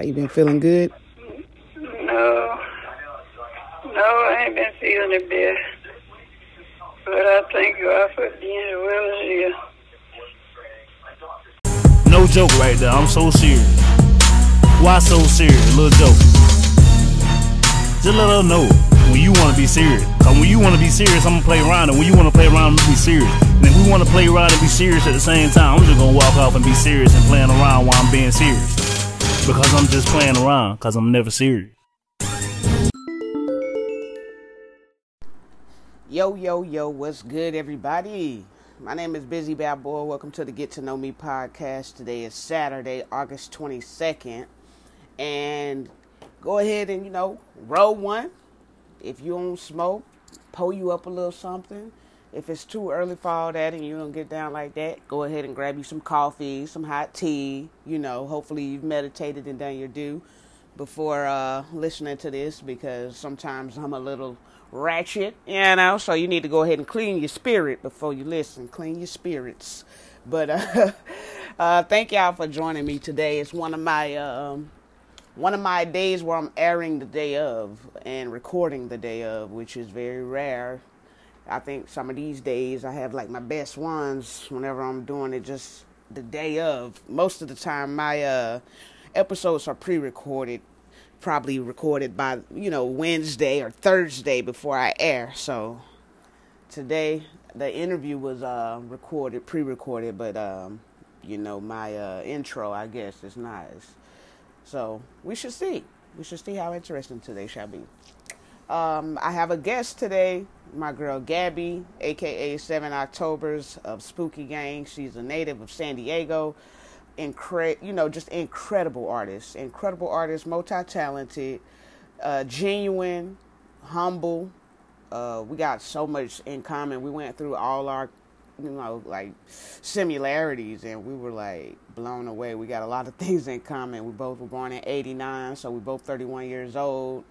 How you been feeling good? No. No, I ain't been feeling a bit. But I thank God for being as well as you. No joke right there. I'm so serious. Why so serious? Little joke. Just let her know when you want to be serious. Cause when you want to be serious, I'm gonna play around, and when you want to play around, I'm gonna be serious. And if we want to play around and be serious at the same time, I'm just gonna walk off and be serious and playing around while I'm being serious. Because I'm just playing around, cause I'm never serious. Yo, yo, yo, what's good, everybody? My name is Busy Balboa. Welcome to the Get to Know Me podcast. Today is Saturday, August 22nd. And go ahead and, you know, roll one. If you don't smoke, pull you up a little something. If it's too early for all that and you don't get down like that, go ahead and grab you some coffee, some hot tea. You know, hopefully you've meditated and done your due before uh, listening to this because sometimes I'm a little ratchet, you know, so you need to go ahead and clean your spirit before you listen. Clean your spirits. But uh, uh, thank y'all for joining me today. It's one of my um, one of my days where I'm airing the day of and recording the day of, which is very rare. I think some of these days I have like my best ones whenever I'm doing it just the day of. Most of the time my uh, episodes are pre-recorded probably recorded by you know Wednesday or Thursday before I air. So today the interview was uh, recorded, pre-recorded, but um, you know my uh, intro I guess is nice. So we should see. We should see how interesting today shall be. Um, I have a guest today, my girl Gabby, aka Seven Octobers of Spooky Gang. She's a native of San Diego incre- you know, just incredible artist, incredible artist, multi-talented, uh, genuine, humble. Uh, we got so much in common. We went through all our, you know, like similarities, and we were like blown away. We got a lot of things in common. We both were born in '89, so we both 31 years old.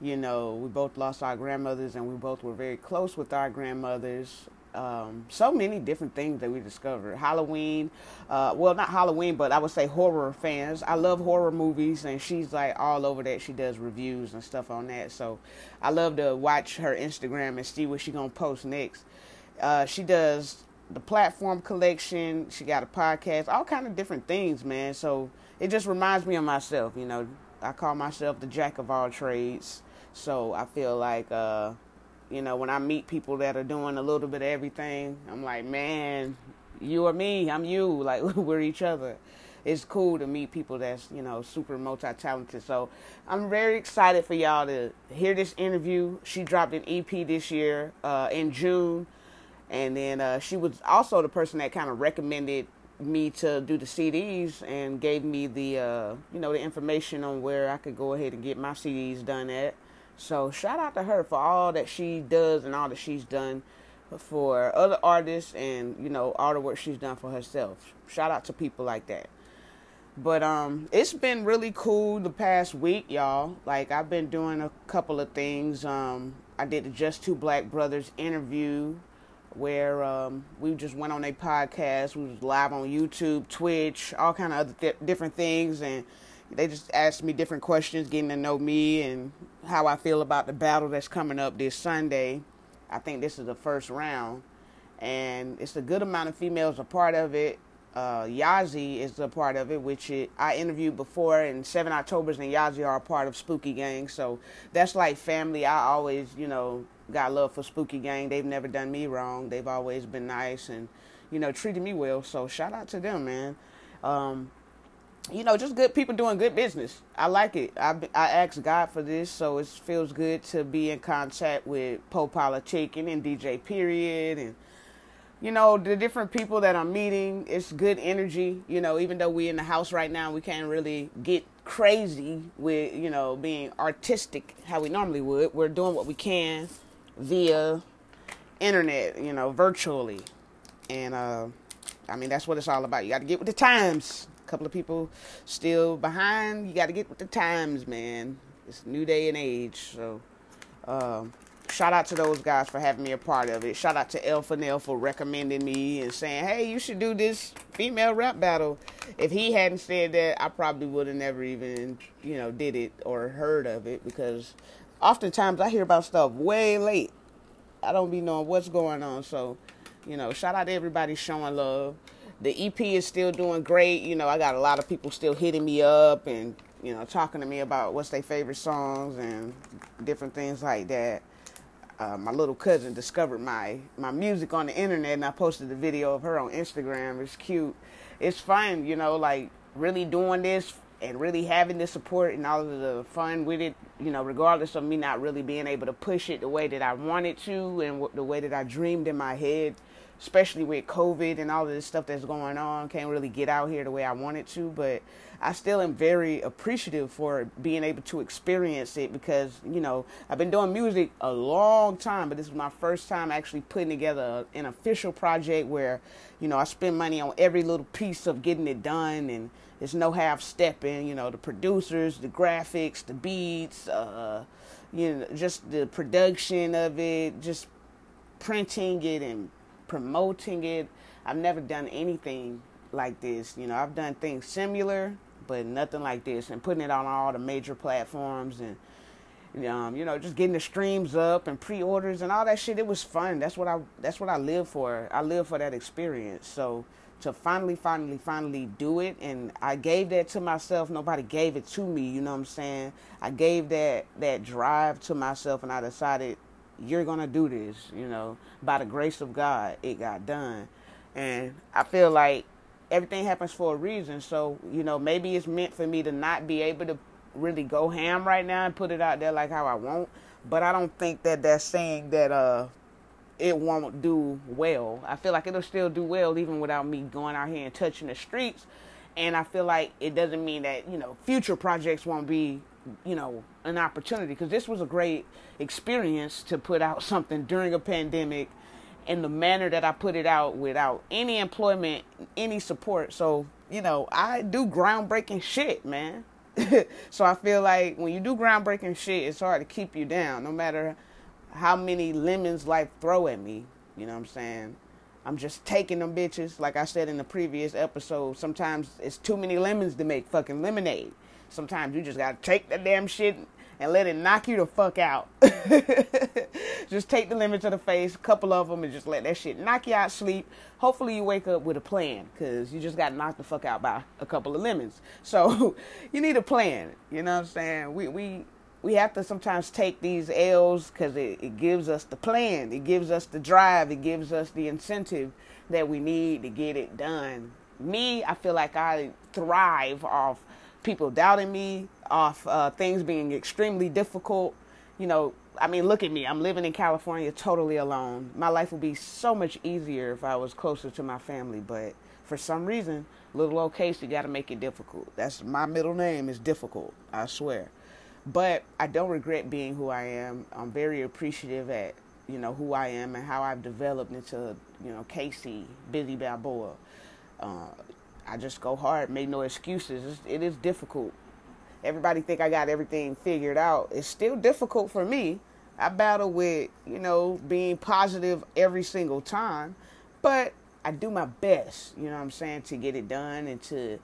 You know, we both lost our grandmothers, and we both were very close with our grandmothers um, so many different things that we discovered. Halloween, uh, well, not Halloween, but I would say horror fans. I love horror movies, and she's like all over that. She does reviews and stuff on that. So I love to watch her Instagram and see what she's gonna post next. Uh, she does the platform collection. She got a podcast, all kind of different things, man. So it just reminds me of myself. You know, I call myself the jack of all trades. So I feel like. Uh, you know, when I meet people that are doing a little bit of everything, I'm like, man, you or me, I'm you. Like we're each other. It's cool to meet people that's you know super multi talented. So I'm very excited for y'all to hear this interview. She dropped an EP this year uh, in June, and then uh, she was also the person that kind of recommended me to do the CDs and gave me the uh, you know the information on where I could go ahead and get my CDs done at. So shout out to her for all that she does and all that she's done for other artists and you know all the work she's done for herself. Shout out to people like that. But um it's been really cool the past week, y'all. Like I've been doing a couple of things. Um I did the Just Two Black Brothers interview where um, we just went on a podcast. We was live on YouTube, Twitch, all kind of other th- different things, and they just asked me different questions, getting to know me and how I feel about the battle that's coming up this Sunday. I think this is the first round, and it's a good amount of females a part of it. Uh, Yazi is a part of it, which it, I interviewed before, and Seven Octobers and Yazi are a part of Spooky Gang, so that's like family. I always, you know, got love for Spooky Gang. They've never done me wrong. They've always been nice and, you know, treated me well. So shout out to them, man. Um, you know, just good people doing good business. I like it. I I asked God for this, so it feels good to be in contact with Poe Politicking and DJ Period, and you know the different people that I'm meeting. It's good energy. You know, even though we in the house right now, we can't really get crazy with you know being artistic how we normally would. We're doing what we can via internet, you know, virtually, and uh, I mean that's what it's all about. You got to get with the times couple of people still behind. You got to get with the times, man. It's new day and age. So, um, shout out to those guys for having me a part of it. Shout out to Alpha Nail for recommending me and saying, "Hey, you should do this female rap battle." If he hadn't said that, I probably would have never even, you know, did it or heard of it because oftentimes I hear about stuff way late. I don't be knowing what's going on. So, you know, shout out to everybody showing love. The EP is still doing great. You know, I got a lot of people still hitting me up and, you know, talking to me about what's their favorite songs and different things like that. Uh, my little cousin discovered my, my music on the internet and I posted a video of her on Instagram. It's cute. It's fun, you know, like really doing this and really having the support and all of the fun with it, you know, regardless of me not really being able to push it the way that I wanted to and the way that I dreamed in my head, especially with COVID and all of this stuff that's going on, can't really get out here the way I wanted to, but I still am very appreciative for being able to experience it because, you know, I've been doing music a long time, but this is my first time actually putting together an official project where, you know, I spend money on every little piece of getting it done and there's no half stepping, you know, the producers, the graphics, the beats, uh, you know, just the production of it, just printing it and promoting it. I've never done anything like this. You know, I've done things similar, but nothing like this. And putting it on all the major platforms and, um, you know, just getting the streams up and pre-orders and all that shit. It was fun. That's what I. That's what I live for. I live for that experience. So to finally, finally, finally do it. And I gave that to myself. Nobody gave it to me. You know what I'm saying? I gave that that drive to myself, and I decided you're gonna do this. You know, by the grace of God, it got done. And I feel like everything happens for a reason. So you know, maybe it's meant for me to not be able to really go ham right now and put it out there like how I want. But I don't think that that's saying that uh it won't do well. I feel like it'll still do well even without me going out here and touching the streets. And I feel like it doesn't mean that, you know, future projects won't be, you know, an opportunity because this was a great experience to put out something during a pandemic in the manner that I put it out without any employment, any support. So, you know, I do groundbreaking shit, man. so I feel like when you do groundbreaking shit, it's hard to keep you down no matter how many lemons life throw at me. You know what I'm saying? I'm just taking them bitches. Like I said in the previous episode, sometimes it's too many lemons to make fucking lemonade. Sometimes you just gotta take the damn shit and let it knock you the fuck out. just take the lemon to the face, a couple of them, and just let that shit knock you out sleep. Hopefully you wake up with a plan, cause you just got knocked the fuck out by a couple of lemons. So you need a plan. You know what I'm saying? We we we have to sometimes take these L's because it, it gives us the plan, it gives us the drive, it gives us the incentive that we need to get it done. Me, I feel like I thrive off people doubting me, off uh, things being extremely difficult. You know, I mean, look at me. I'm living in California totally alone. My life would be so much easier if I was closer to my family, but for some reason, little old Casey got to make it difficult. That's my middle name is difficult. I swear. But I don't regret being who I am. I'm very appreciative at you know who I am and how I've developed into you know Casey Busy Balboa. Uh, I just go hard, make no excuses. It's, it is difficult. Everybody think I got everything figured out. It's still difficult for me. I battle with you know being positive every single time, but I do my best. You know what I'm saying to get it done and to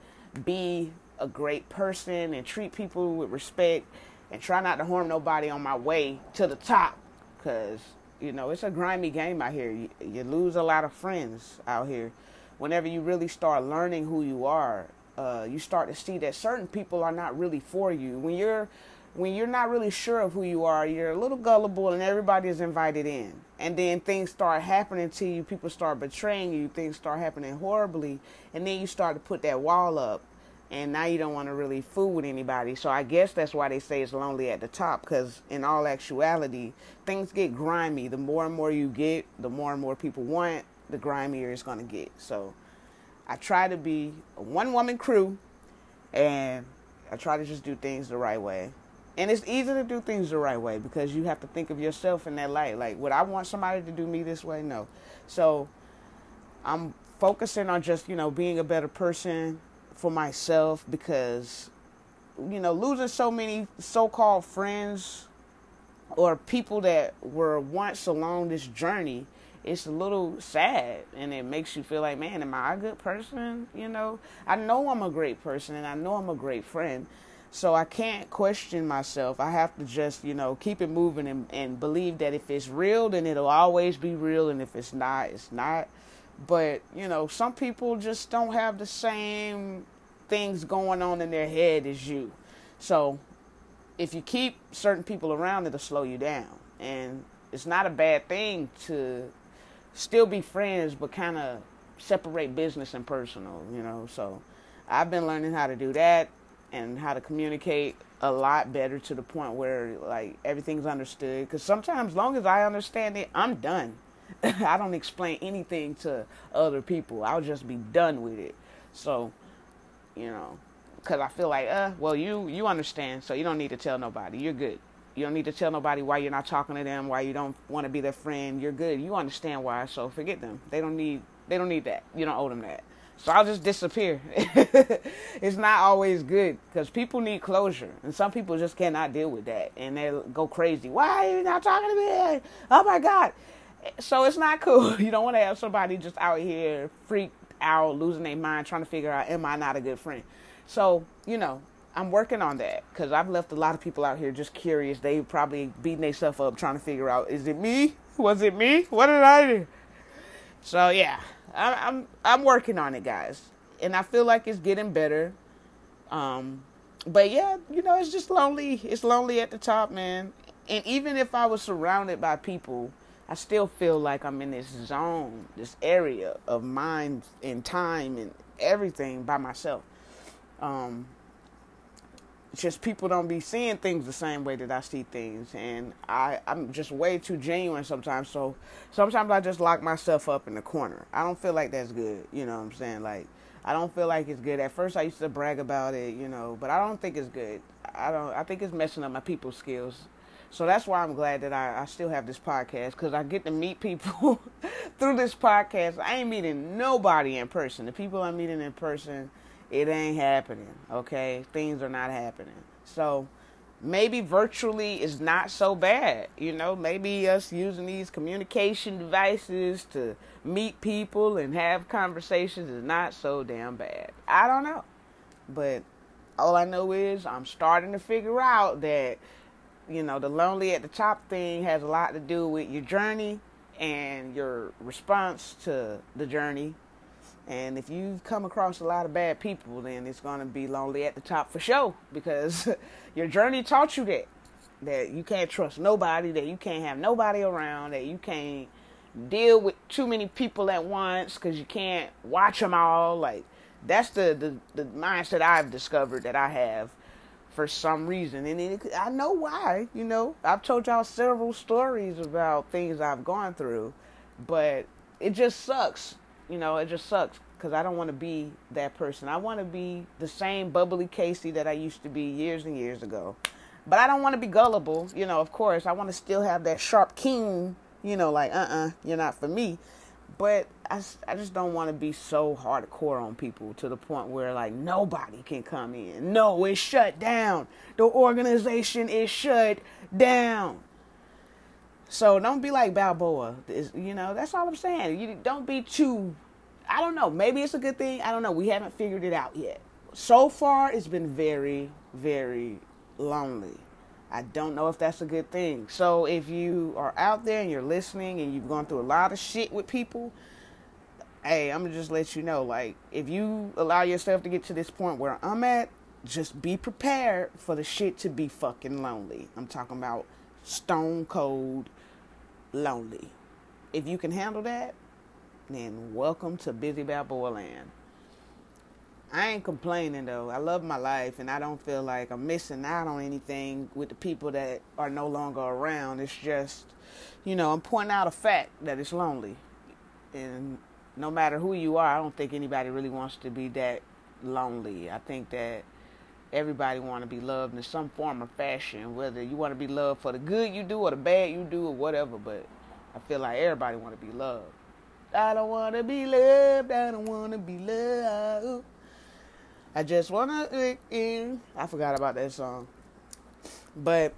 be a great person and treat people with respect and try not to harm nobody on my way to the top because you know it's a grimy game out here you, you, lose a lot of friends out here whenever you really start learning who you are uh, you start to see that certain people are not really for you when you're when you're not really sure of who you are you're a little gullible and everybody is invited in and then things start happening to you people start betraying you things start happening horribly and then you start to put that wall up and now you don't want to really fool with anybody. So I guess that's why they say it's lonely at the top, because in all actuality, things get grimy. The more and more you get, the more and more people want, the grimier it's going to get. So I try to be a one woman crew, and I try to just do things the right way. And it's easy to do things the right way because you have to think of yourself in that light. Like, would I want somebody to do me this way? No. So I'm focusing on just, you know, being a better person, for myself because you know losing so many so-called friends or people that were once along this journey, it's a little sad and it makes you feel like, man, am I a good person? You know, I know I'm a great person and I know I'm a great friend. So I can't question myself. I have to just, you know, keep it moving and, and believe that if it's real, then it'll always be real. And if it's not, it's not. But, you know, some people just don't have the same things going on in their head as you. So if you keep certain people around, it'll slow you down. And it's not a bad thing to still be friends, but kind of separate business and personal, you know. So I've been learning how to do that and how to communicate a lot better to the point where like everything's understood. Because sometimes, long as I understand it, I'm done. I don't explain anything to other people. I'll just be done with it. So, you know, because I feel like, uh, well, you you understand, so you don't need to tell nobody. You're good. You don't need to tell nobody why you're not talking to them, why you don't want to be their friend. You're good. You understand why, so forget them. They don't need they don't need that. You don't owe them that. So I'll just disappear. it's not always good because people need closure, and some people just cannot deal with that, and they go crazy. Why are you not talking to me? Oh my god! So it's not cool. You don't want to have somebody just out here freaked out, losing their mind, trying to figure out, am I not a good friend? So, you know, I'm working on that because I've left a lot of people out here just curious. They probably beating themselves up trying to figure out, is it me? Was it me? What did I do? So yeah, I'm I'm working on it, guys, and I feel like it's getting better. Um, but yeah, you know, it's just lonely. It's lonely at the top, man. And even if I was surrounded by people, I still feel like I'm in this zone, this area of mind and time and everything by myself um, just people don't be seeing things the same way that I see things, and I I'm just way too genuine sometimes. So sometimes I just lock myself up in the corner. I don't feel like that's good. You know what I'm saying? Like I don't feel like it's good. At first I used to brag about it, you know, but I don't think it's good. I don't. I think it's messing up my people skills. So that's why I'm glad that I, I still have this podcast because I get to meet people through this podcast. I ain't meeting nobody in person. The people I'm meeting in person it ain't happening, okay? Things are not happening. So maybe virtually is not so bad, you know? Maybe us using these communication devices to meet people and have conversations is not so damn bad. I don't know. But all I know is I'm starting to figure out that you know, the lonely at the top thing has a lot to do with your journey and your response to the journey and if you've come across a lot of bad people, then it's going to be lonely at the top for sure because your journey taught you that. That you can't trust nobody, that you can't have nobody around, that you can't deal with too many people at once because you can't watch them all. Like, that's the, the, the mindset I've discovered that I have for some reason. And it, I know why, you know. I've told y'all several stories about things I've gone through, but it just sucks you know, it just sucks because I don't want to be that person. I want to be the same bubbly Casey that I used to be years and years ago. But I don't want to be gullible, you know, of course. I want to still have that sharp keen, you know, like, uh uh-uh, uh, you are not for me. But I, I just don't want to be so hardcore on people to the point where, like, nobody can come in. No, it's shut down. The organization is shut down. So don't be like Balboa. It's, you know, that's all I'm saying. You don't be too. I don't know. Maybe it's a good thing. I don't know. We haven't figured it out yet. So far, it's been very, very lonely. I don't know if that's a good thing. So if you are out there and you're listening and you've gone through a lot of shit with people, hey, I'm gonna just let you know. Like, if you allow yourself to get to this point where I'm at, just be prepared for the shit to be fucking lonely. I'm talking about stone cold lonely. If you can handle that, then welcome to Busy Balboa Land. I ain't complaining though. I love my life and I don't feel like I'm missing out on anything with the people that are no longer around. It's just, you know, I'm pointing out a fact that it's lonely. And no matter who you are, I don't think anybody really wants to be that lonely. I think that everybody want to be loved in some form or fashion, whether you want to be loved for the good you do or the bad you do or whatever. But I feel like everybody want to be loved. I don't want to be loved. I don't want to be loved. I just want to. I forgot about that song. But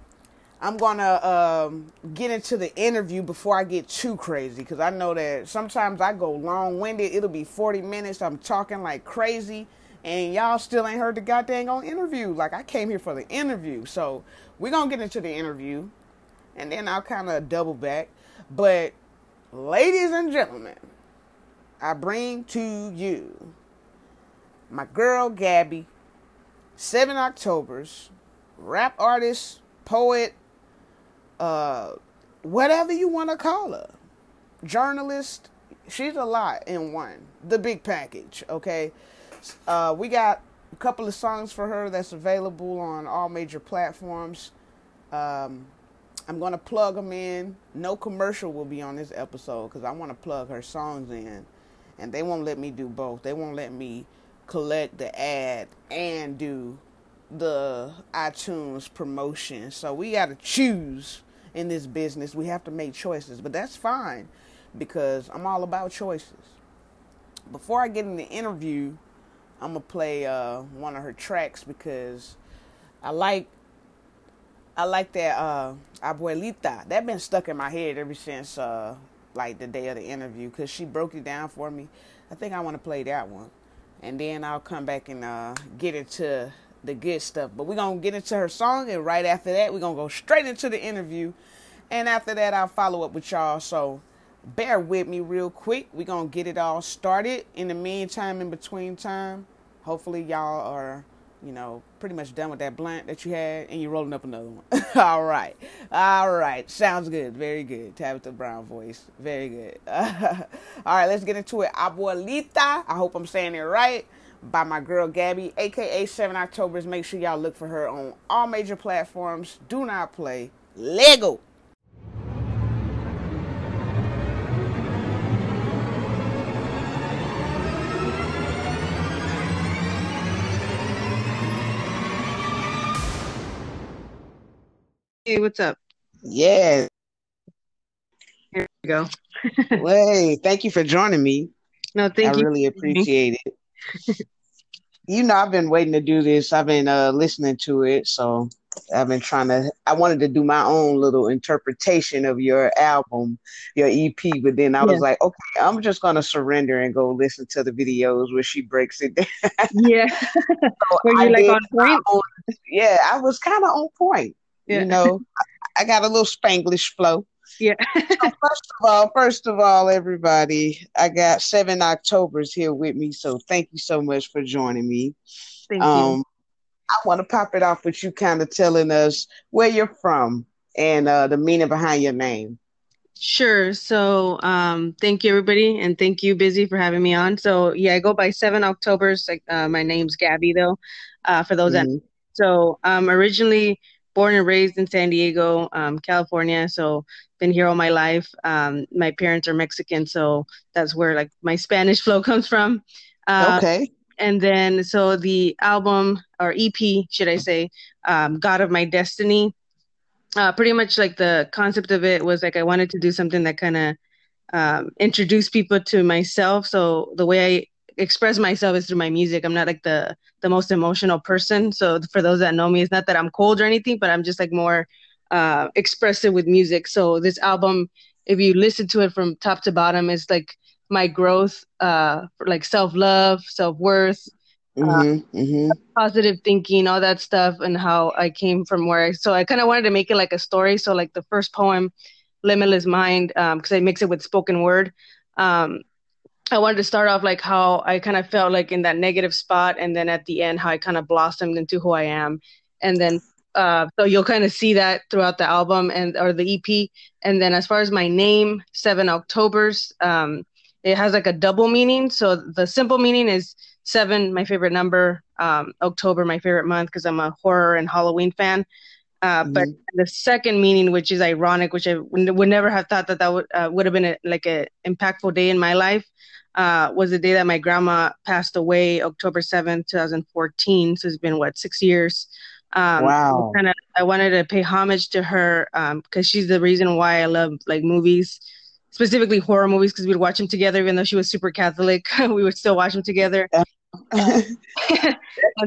I'm gonna um, get into the interview before I get too crazy because I know that sometimes I go long winded. It'll be 40 minutes. I'm talking like crazy, and y'all still ain't heard the goddamn on interview. Like I came here for the interview, so we're gonna get into the interview, and then I'll kind of double back. But ladies and gentlemen, I bring to you my girl Gabby, seven Octobers, rap artist, poet, uh, whatever you want to call her, journalist. She's a lot in one. The big package, okay? Uh, we got a couple of songs for her that's available on all major platforms. Um, I'm going to plug them in. No commercial will be on this episode because I want to plug her songs in. And they won't let me do both. They won't let me collect the ad and do the iTunes promotion. So we got to choose in this business. We have to make choices, but that's fine because I'm all about choices. Before I get in the interview, I'm gonna play uh, one of her tracks because I like I like that uh, abuelita. That been stuck in my head ever since uh, like the day of the interview because she broke it down for me. I think I want to play that one, and then I'll come back and uh, get into the good stuff. But we're gonna get into her song, and right after that, we're gonna go straight into the interview. And after that, I'll follow up with y'all. So bear with me real quick. We're gonna get it all started. In the meantime, in between time, hopefully y'all are, you know, pretty much done with that blunt that you had, and you're rolling up another one. all right, all right, sounds good, very good. Tabitha Brown voice, very good. all right, let's get into it. Abuelita, I hope I'm saying it right by my girl Gabby, aka Seven Octobers. Make sure y'all look for her on all major platforms. Do not play Lego. Hey, what's up? Yeah. Here we go. Hey, thank you for joining me. No, thank I you. I really appreciate it. you know, I've been waiting to do this. I've been uh, listening to it, so I've been trying to. I wanted to do my own little interpretation of your album, your EP, but then I was like, okay, I'm just gonna surrender and go listen to the videos where she breaks it down. Yeah. So Were I you like did on point? own- yeah, I was kind of on point. Yeah. You know, I- got a little Spanglish flow. Yeah. First of all, first of all, everybody, I got seven Octobers here with me, so thank you so much for joining me. Thank you. Um, I want to pop it off with you, kind of telling us where you're from and uh, the meaning behind your name. Sure. So, um, thank you everybody, and thank you, Busy, for having me on. So, yeah, I go by Seven October's. Like, uh, my name's Gabby, though. Uh, for those that Mhm. so, um, originally born and raised in San Diego, um, California. So, been here all my life. Um, my parents are Mexican, so that's where like my Spanish flow comes from. Uh, Okay. and then so the album or EP, should I say, um, God of My Destiny. Uh, pretty much like the concept of it was like I wanted to do something that kind of um, introduced people to myself. So the way I express myself is through my music. I'm not like the the most emotional person. So for those that know me, it's not that I'm cold or anything, but I'm just like more uh, expressive with music. So this album, if you listen to it from top to bottom, is like my growth, uh, like self love, self worth, Mm-hmm. Mm-hmm. positive thinking, all that stuff, and how I came from where I. So I kind of wanted to make it like a story. So like the first poem, "Limitless Mind," because I mix it with spoken word. Um, I wanted to start off like how I kind of felt like in that negative spot, and then at the end how I kind of blossomed into who I am, and then. Uh, so you'll kind of see that throughout the album and or the EP, and then as far as my name, Seven Octobers, um, it has like a double meaning. So the simple meaning is seven, my favorite number. Um, October, my favorite month because I'm a horror and Halloween fan. Uh, But the second meaning, which is ironic, which I would never have thought that that would uh, would have been a, like a impactful day in my life, uh, was the day that my grandma passed away, October seventh, 2014. So it's been what six years. Um, Wow. Kind of, I wanted to pay homage to her because she's the reason why I love like movies specifically horror movies because we'd watch them together even though she was super catholic we would still watch them together That's then-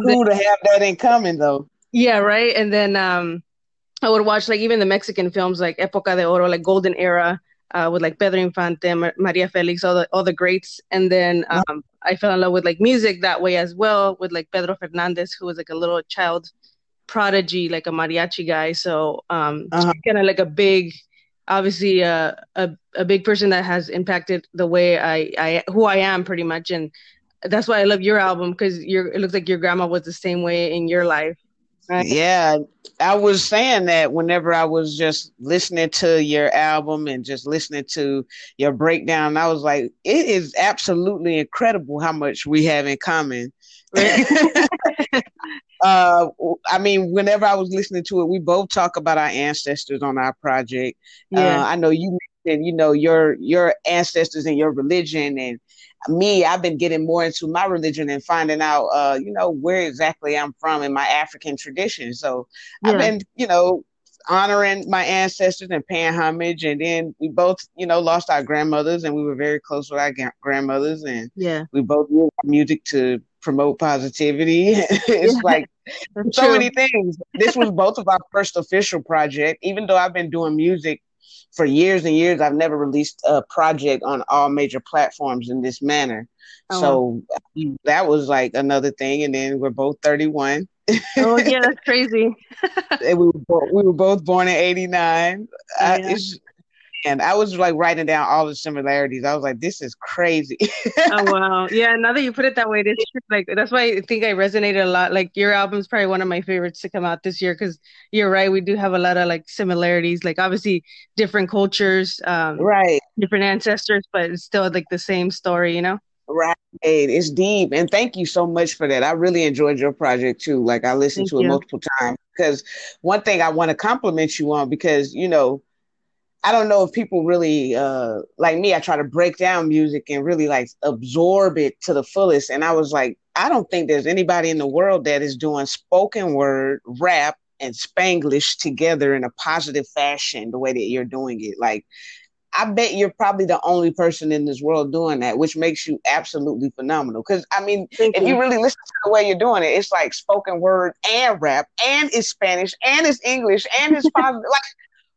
cool to have that in common, though. Yeah right and then um I would watch like even the Mexican films like Época de Oro, like Golden Era, uh, with like Pedro Infante, Maria Felix, all the all the greats, and then um, I fell in love with like music that way as well, with like Pedro Fernandez, who was like a little child prodigy, like a mariachi guy. So um, uh-huh. kind of like a big, obviously uh, a a big person that has impacted the way I I who I am pretty much, and that's why I love your album because your it looks like your grandma was the same way in your life. Right? Yeah, I was saying that whenever I was just listening to your album and just listening to your breakdown, I was like, it is absolutely incredible how much we have in common. uh, I mean, whenever I was listening to it, we both talk about our ancestors on our project. Yeah. Uh, I know you mentioned, you know, your your ancestors and your religion, and me, I've been getting more into my religion and finding out, uh, you know, where exactly I'm from in my African tradition. So yeah. I've been, you know, honoring my ancestors and paying homage. And then we both, you know, lost our grandmothers, and we were very close with our grandmothers, and yeah, we both used music to promote positivity. it's like so true. many things. This was both of our first official project, even though I've been doing music for years and years. I've never released a project on all major platforms in this manner. Oh. So that was like another thing. And then we're both 31. oh yeah, that's crazy. we were both, we were both born in '89. Yeah and I was like writing down all the similarities. I was like, this is crazy. oh wow. Yeah, now that you put it that way, it is true. Like that's why I think I resonated a lot. Like your album's probably one of my favorites to come out this year because you're right, we do have a lot of like similarities. Like obviously different cultures, um right, different ancestors, but it's still like the same story, you know? Right. It's deep. And thank you so much for that. I really enjoyed your project too. Like I listened thank to you. it multiple times because one thing I want to compliment you on because, you know, I don't know if people really uh, like me. I try to break down music and really like absorb it to the fullest. And I was like, I don't think there's anybody in the world that is doing spoken word, rap, and Spanglish together in a positive fashion the way that you're doing it. Like, I bet you're probably the only person in this world doing that, which makes you absolutely phenomenal. Because I mean, Thank if you. you really listen to the way you're doing it, it's like spoken word and rap, and it's Spanish, and it's English, and it's positive. like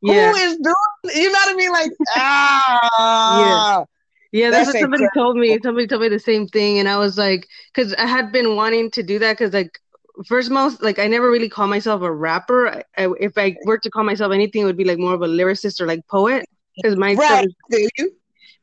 yeah. Who is doing? You know what I mean? Like ah. Yeah. Yeah, that's, that's what somebody incredible. told me. Somebody told me the same thing, and I was like, because I had been wanting to do that, because like first most like I never really call myself a rapper. I, I, if I were to call myself anything, it would be like more of a lyricist or like poet, because my right. Is,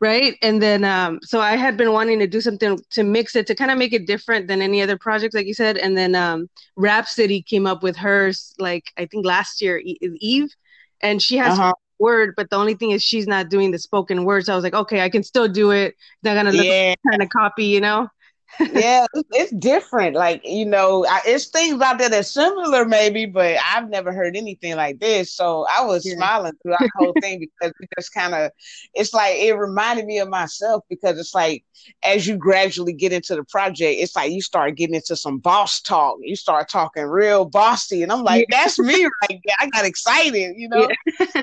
right. And then um, so I had been wanting to do something to mix it to kind of make it different than any other projects, like you said. And then um, Rapsody came up with hers, like I think last year, Eve and she has uh-huh. word, but the only thing is she's not doing the spoken word. So I was like, okay, I can still do it. Not gonna look yeah. kind of copy, you know yeah, it's different. Like you know, I, it's things out there that's similar, maybe, but I've never heard anything like this. So I was yeah. smiling throughout the whole thing because it just kind of, it's like it reminded me of myself because it's like as you gradually get into the project, it's like you start getting into some boss talk. You start talking real bossy, and I'm like, yeah. that's me right there. I got excited, you know. Yeah.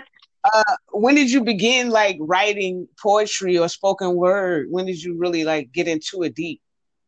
uh, when did you begin like writing poetry or spoken word? When did you really like get into it deep?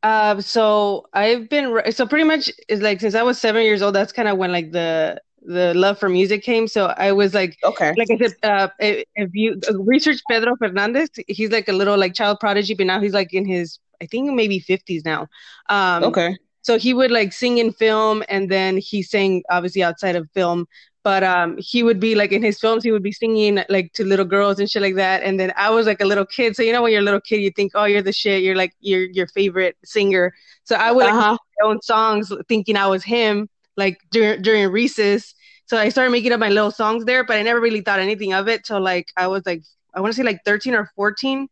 Uh, so I've been so pretty much is like since I was seven years old. That's kind of when like the the love for music came. So I was like, okay, like I said, uh, if you uh, research Pedro Fernandez, he's like a little like child prodigy, but now he's like in his I think maybe fifties now. Um, okay. So he would like sing in film, and then he sang obviously outside of film but um he would be like in his films he would be singing like to little girls and shit like that and then i was like a little kid so you know when you're a little kid you think oh you're the shit you're like you're your favorite singer so i would uh-huh. like, my own songs thinking i was him like during during recess so i started making up my little songs there but i never really thought anything of it till like i was like i want to say like 13 or 14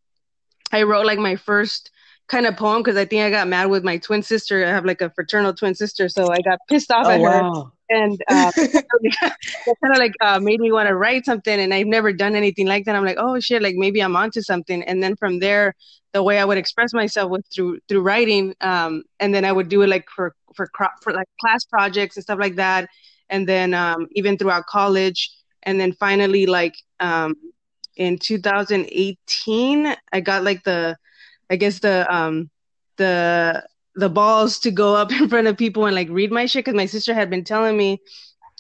i wrote like my first kind of poem because I think I got mad with my twin sister. I have like a fraternal twin sister, so I got pissed off oh, at her. And uh, that kind of like uh, made me want to write something and i've never done anything like that i'm like oh shit like maybe i'm onto something and then from there the way i would express myself was through through writing um, and then i would do it like for for for like class projects and stuff like that and then um, even throughout college and then finally like um, in 2018 i got like the i guess the um the the balls to go up in front of people and like read my shit because my sister had been telling me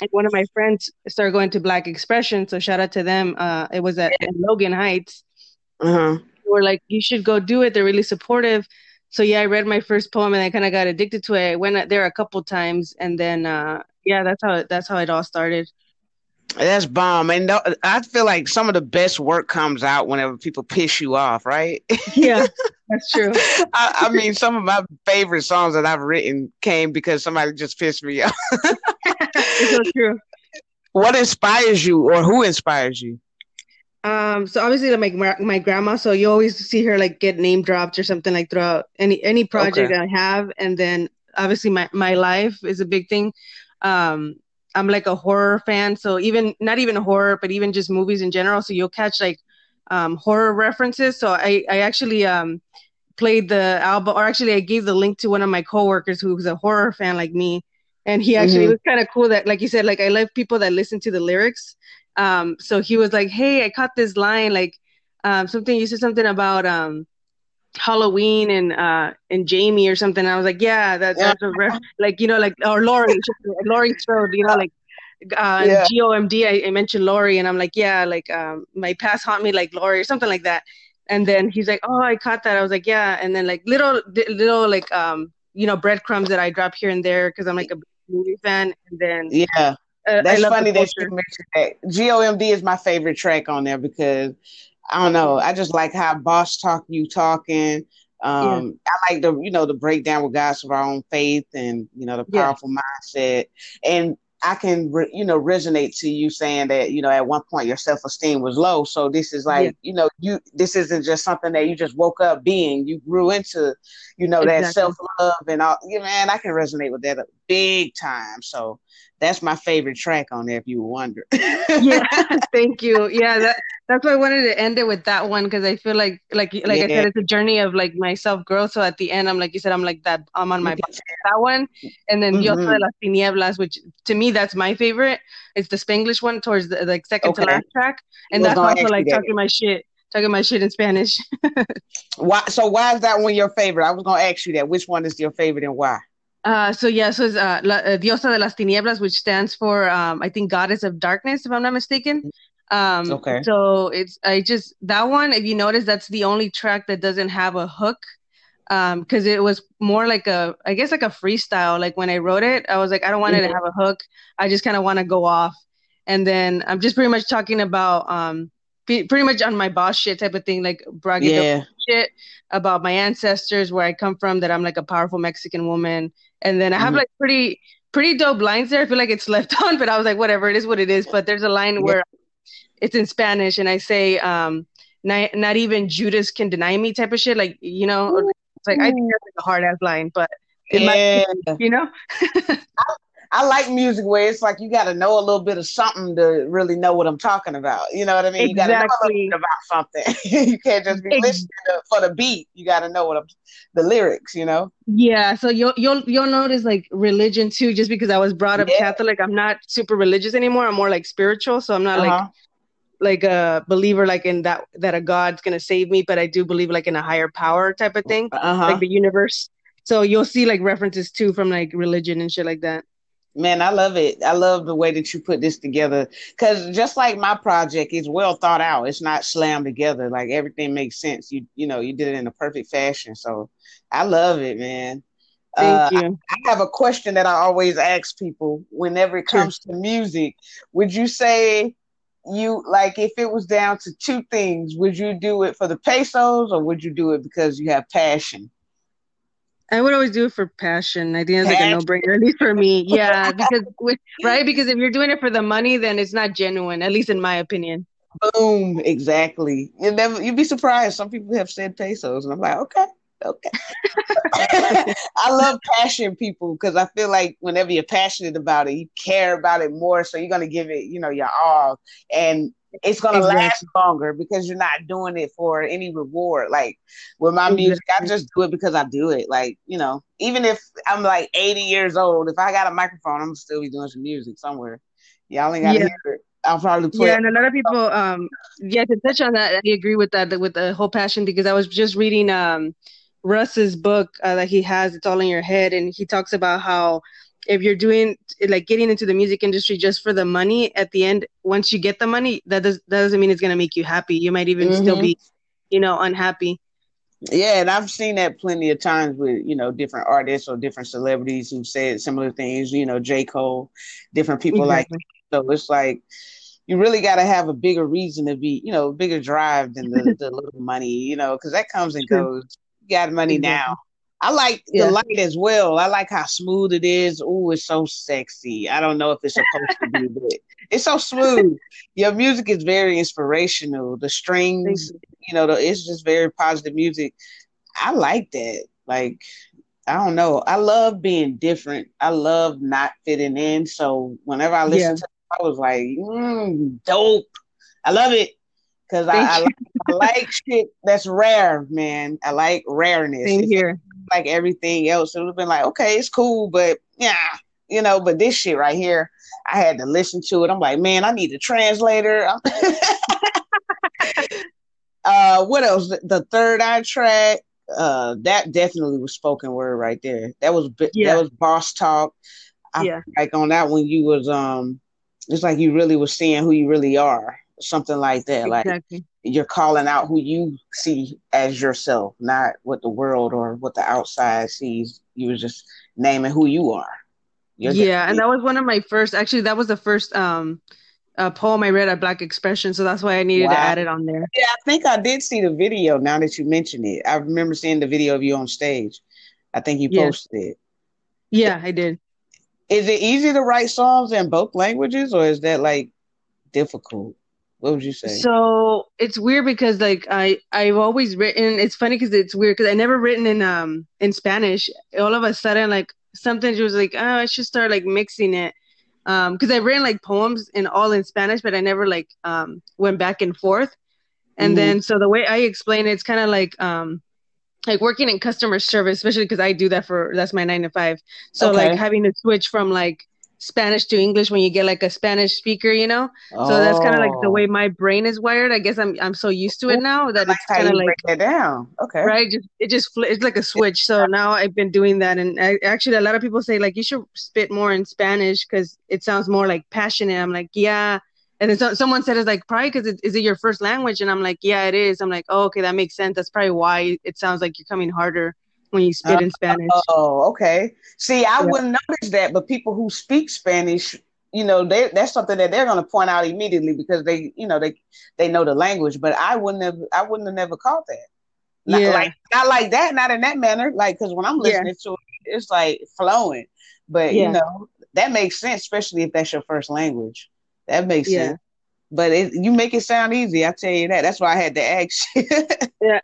and one of my friends started going to Black Expression. So shout out to them. Uh, it was at Logan Heights. Uh-huh. We're like, you should go do it. They're really supportive. So yeah, I read my first poem and I kind of got addicted to it. I went there a couple times, and then uh, yeah, that's how that's how it all started. That's bomb, and I feel like some of the best work comes out whenever people piss you off, right? Yeah, that's true. I, I, mean, some of my favorite songs that I've written came because somebody just pissed me off. it's so true. What inspires you, or who inspires you? Um, so obviously, like my my grandma. So you always see her like get name dropped or something like throughout any any project okay. I have, and then obviously my my life is a big thing. Um, I'm like a horror fan, so even not even horror, but even just movies in general. So you'll catch like um, horror references. So I I actually um, played the album, or actually I gave the link to one of my coworkers who was a horror fan like me, and he actually mm-hmm. was kind of cool that like you said like I love people that listen to the lyrics. Um, so he was like, hey, I caught this line like um, something you said something about um Halloween and uh and Jamie or something. I was like, yeah, that, that's a ref- like you know like or Laurie, Laurie Strode, you know like uh yeah. GOMD. I, I, mentioned Laurie and I'm like, yeah, like um my past haunt me like Laurie or something like that. And then he's like, oh, I caught that. I was like, yeah. And then like little little like um you know breadcrumbs that I drop here and there because I'm like a movie fan. And then yeah. Uh, That's funny that you mentioned that. GOMD is my favorite track on there because I don't know. I just like how boss talk you talking. Um, yeah. I like the you know the breakdown with guys of our own faith and you know the powerful yeah. mindset. And I can, re, you know, resonate to you saying that, you know, at one point your self esteem was low. So this is like, yeah. you know, you this isn't just something that you just woke up being. You grew into, you know, exactly. that self love and all. You know, man, I can resonate with that big time. So that's my favorite track on there. If you wonder. yeah, thank you. Yeah, that that's why I wanted to end it with that one because I feel like like like yeah. I said, it's a journey of like my self growth. So at the end, I'm like you said, I'm like that. I'm on my that one, and then mm-hmm. Diosa de las Tinieblas, which to me that's my favorite. It's the Spanglish one towards the like second okay. to last track, and that's also like talking my shit talking my shit in Spanish. why? So why is that one your favorite? I was gonna ask you that. Which one is your favorite and why? Uh, so yeah, so it's uh, La, uh, Diosa de las Tinieblas, which stands for um, I think Goddess of Darkness, if I'm not mistaken. Um, okay. So it's I just that one. If you notice, that's the only track that doesn't have a hook, um, because it was more like a I guess like a freestyle. Like when I wrote it, I was like, I don't want mm-hmm. it to have a hook. I just kind of want to go off, and then I'm just pretty much talking about um, pretty much on my boss shit type of thing, like bragging yeah. shit about my ancestors, where I come from, that I'm like a powerful Mexican woman and then I have mm-hmm. like pretty pretty dope lines there. I feel like it's left on, but I was like, whatever, it is what it is. But there's a line where it's in Spanish, and I say, um, not, not even Judas can deny me, type of shit. Like you know, it's like I think that's like a hard ass line, but yeah. Might, you know. I like music where it's like you got to know a little bit of something to really know what I'm talking about. You know what I mean? Exactly. You got to know a little bit about something. you can't just be listening to, for the beat. You got to know what I'm, the lyrics. You know? Yeah. So you'll you'll you'll notice like religion too. Just because I was brought up yeah. Catholic, I'm not super religious anymore. I'm more like spiritual. So I'm not uh-huh. like like a believer like in that that a god's gonna save me but i do believe like in a higher power type of thing uh-huh. like the universe so you'll see like references too from like religion and shit like that Man, I love it. I love the way that you put this together because just like my project is well thought out. It's not slammed together. Like everything makes sense. You you know you did it in a perfect fashion. So I love it, man. Thank uh, you. I, I, have a question that I always ask people whenever it comes sure. to music. Would you say you like if it was down to two things? Would you do it for the pesos or would you do it because you have passion? I would always do it for passion. I think it's like a no-brainer, at least for me. Yeah, because right, because if you're doing it for the money, then it's not genuine. At least in my opinion. Boom! Exactly. You never. You'd be surprised. Some people have said pesos, and I'm like, okay, okay. I love passion people because I feel like whenever you're passionate about it, you care about it more. So you're gonna give it, you know, your all. And it's gonna exactly. last longer because you're not doing it for any reward. Like with my music, I just do it because I do it. Like you know, even if I'm like 80 years old, if I got a microphone, I'm still be doing some music somewhere. Y'all ain't gotta yeah. hear it. I'll probably play. Yeah, and a lot of people, um, yeah, to touch on that, I agree with that, with the whole passion because I was just reading um Russ's book uh, that he has. It's all in your head, and he talks about how if you're doing like getting into the music industry just for the money, at the end, once you get the money, that does that doesn't mean it's gonna make you happy. You might even mm-hmm. still be, you know, unhappy. Yeah, and I've seen that plenty of times with you know different artists or different celebrities who said similar things. You know, J. Cole, different people exactly. like. So it's like you really got to have a bigger reason to be, you know, bigger drive than the, the little money, you know, because that comes and goes. You got money now. I like yeah. the light as well. I like how smooth it is. Oh, it's so sexy. I don't know if it's supposed to be, but it's so smooth. Your music is very inspirational. The strings, you. know, the, it's just very positive music. I like that. Like, I don't know. I love being different. I love not fitting in. So whenever I listen yeah. to I was like, mm, dope. I love it because I, I, like, I, like, shit that's rare, man. I like rareness. Same here. Like everything else, it would have been like, okay, it's cool, but yeah, you know. But this shit right here, I had to listen to it. I'm like, man, I need a translator. uh, what else? The, third eye track. Uh, that definitely was spoken word right there. That was yeah. that was boss talk. I, yeah. Like on that one, you was um it's like you really were seeing who you really are, something like that. Exactly. Like you're calling out who you see as yourself, not what the world or what the outside sees. You were just naming who you are. You're yeah, and that was one of my first. Actually, that was the first um uh, poem I read at Black Expression, so that's why I needed wow. to add it on there. Yeah, I think I did see the video. Now that you mention it, I remember seeing the video of you on stage. I think you posted it. Yeah, I did. Is it easy to write songs in both languages, or is that like difficult? What would you say? So it's weird because like I I've always written. It's funny because it's weird because I never written in um in Spanish. All of a sudden, like something was like, oh, I should start like mixing it. Um, because I've written like poems in all in Spanish, but I never like um went back and forth. And mm-hmm. then so the way I explain it, it's kind of like um like working in customer service, especially because I do that for that's my nine to five. So okay. like having to switch from like Spanish to English when you get like a Spanish speaker, you know. Oh. So that's kind of like the way oh. my brain is wired. I guess I'm I'm so used to it now that it's kind of like break it down. Okay, right? Just it just it's like a switch. So now I've been doing that, and I, actually a lot of people say like you should spit more in Spanish because it sounds more like passionate. I'm like, yeah, and then so, someone said it's like probably because it, is it your first language and i'm like yeah it is i'm like oh okay that makes sense that's probably why it sounds like you're coming harder when you spit in spanish oh okay see i yeah. wouldn't notice that but people who speak spanish you know they, that's something that they're going to point out immediately because they you know they they know the language but i wouldn't have i wouldn't have never caught that not yeah. like not like that not in that manner like because when i'm listening yeah. to it it's like flowing but yeah. you know that makes sense especially if that's your first language that makes sense. But it, you make it sound easy. I tell you that. That's why I had to ask. yeah.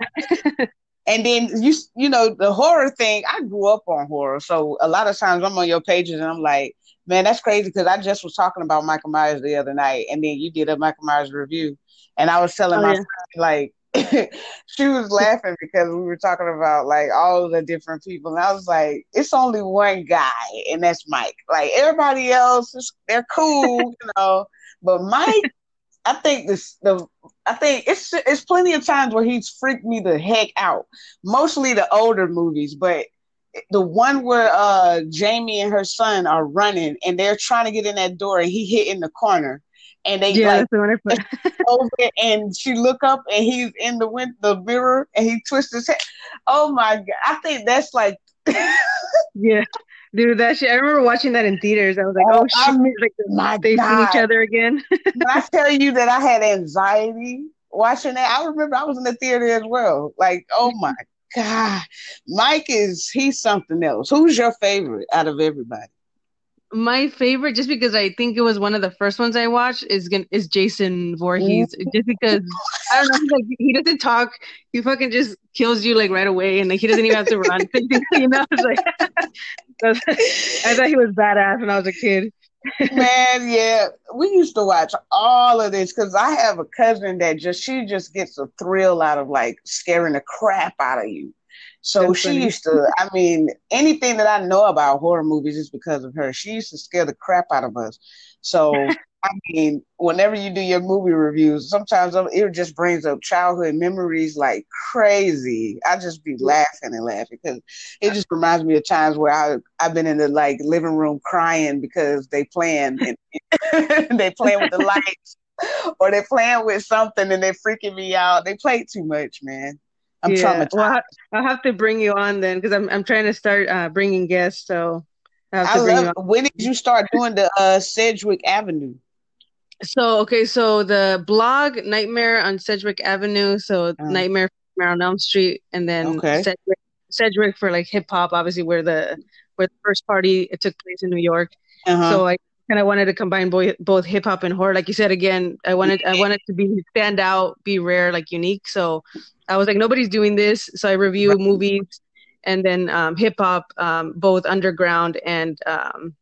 and then you you know the horror thing. I grew up on horror, so a lot of times I'm on your pages and I'm like, man, that's crazy because I just was talking about Michael Myers the other night, and then you did a Michael Myers review, and I was telling oh, my yeah. friend like. she was laughing because we were talking about like all the different people, and I was like, "It's only one guy, and that's Mike. Like everybody else, they're cool, you know, but Mike, I think this the I think it's it's plenty of times where he's freaked me the heck out. Mostly the older movies, but the one where uh Jamie and her son are running and they're trying to get in that door and he hit in the corner and they yeah, like over and she look up and he's in the wind the mirror and he twists his head. Oh my god! I think that's like yeah. Dude, that shit. I remember watching that in theaters. I was like, "Oh, oh shit!" like my they see each other again. when I tell you that I had anxiety watching that, I remember I was in the theater as well. Like, oh mm-hmm. my god, Mike is he's something else. Who's your favorite out of everybody? My favorite, just because I think it was one of the first ones I watched, is is Jason Voorhees. Just because I don't know, like he doesn't talk, he fucking just kills you like right away, and like he doesn't even have to run. you know, it's like I thought he was badass when I was a kid. Man, yeah, we used to watch all of this because I have a cousin that just she just gets a thrill out of like scaring the crap out of you. So That's she funny. used to, I mean, anything that I know about horror movies is because of her. She used to scare the crap out of us. So I mean, whenever you do your movie reviews, sometimes it just brings up childhood memories like crazy. I just be laughing and laughing because it just reminds me of times where I I've been in the like living room crying because they playing and they playing with the lights or they playing with something and they're freaking me out. They play too much, man. I'm yeah. traumatized. Well, I'll have to bring you on then because I'm I'm trying to start uh, bringing guests. So I, love. When did you start doing the uh, Sedgwick Avenue? So okay, so the blog Nightmare on Sedgwick Avenue, so uh, Nightmare on Elm Street, and then okay. Sedgwick, Sedgwick for like hip hop, obviously where the where the first party it took place in New York. Uh-huh. So I kind of wanted to combine both both hip hop and horror. Like you said again, I wanted I wanted to be stand out, be rare, like unique. So I was like, nobody's doing this. So I review right. movies and then um, hip hop, um, both underground and um,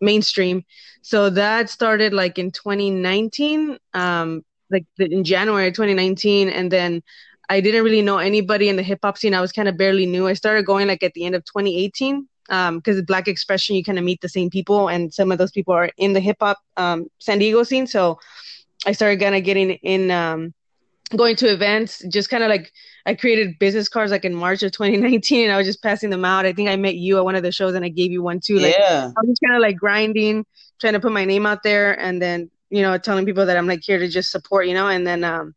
mainstream. So that started like in 2019, um, like in January 2019, and then I didn't really know anybody in the hip hop scene. I was kind of barely new. I started going like at the end of 2018 because um, Black Expression, you kind of meet the same people, and some of those people are in the hip hop um, San Diego scene. So I started kind of getting in, um, going to events, just kind of like I created business cards like in March of 2019 and I was just passing them out. I think I met you at one of the shows and I gave you one too. Like yeah. I was just kind of like grinding, trying to put my name out there and then, you know, telling people that I'm like here to just support, you know, and then um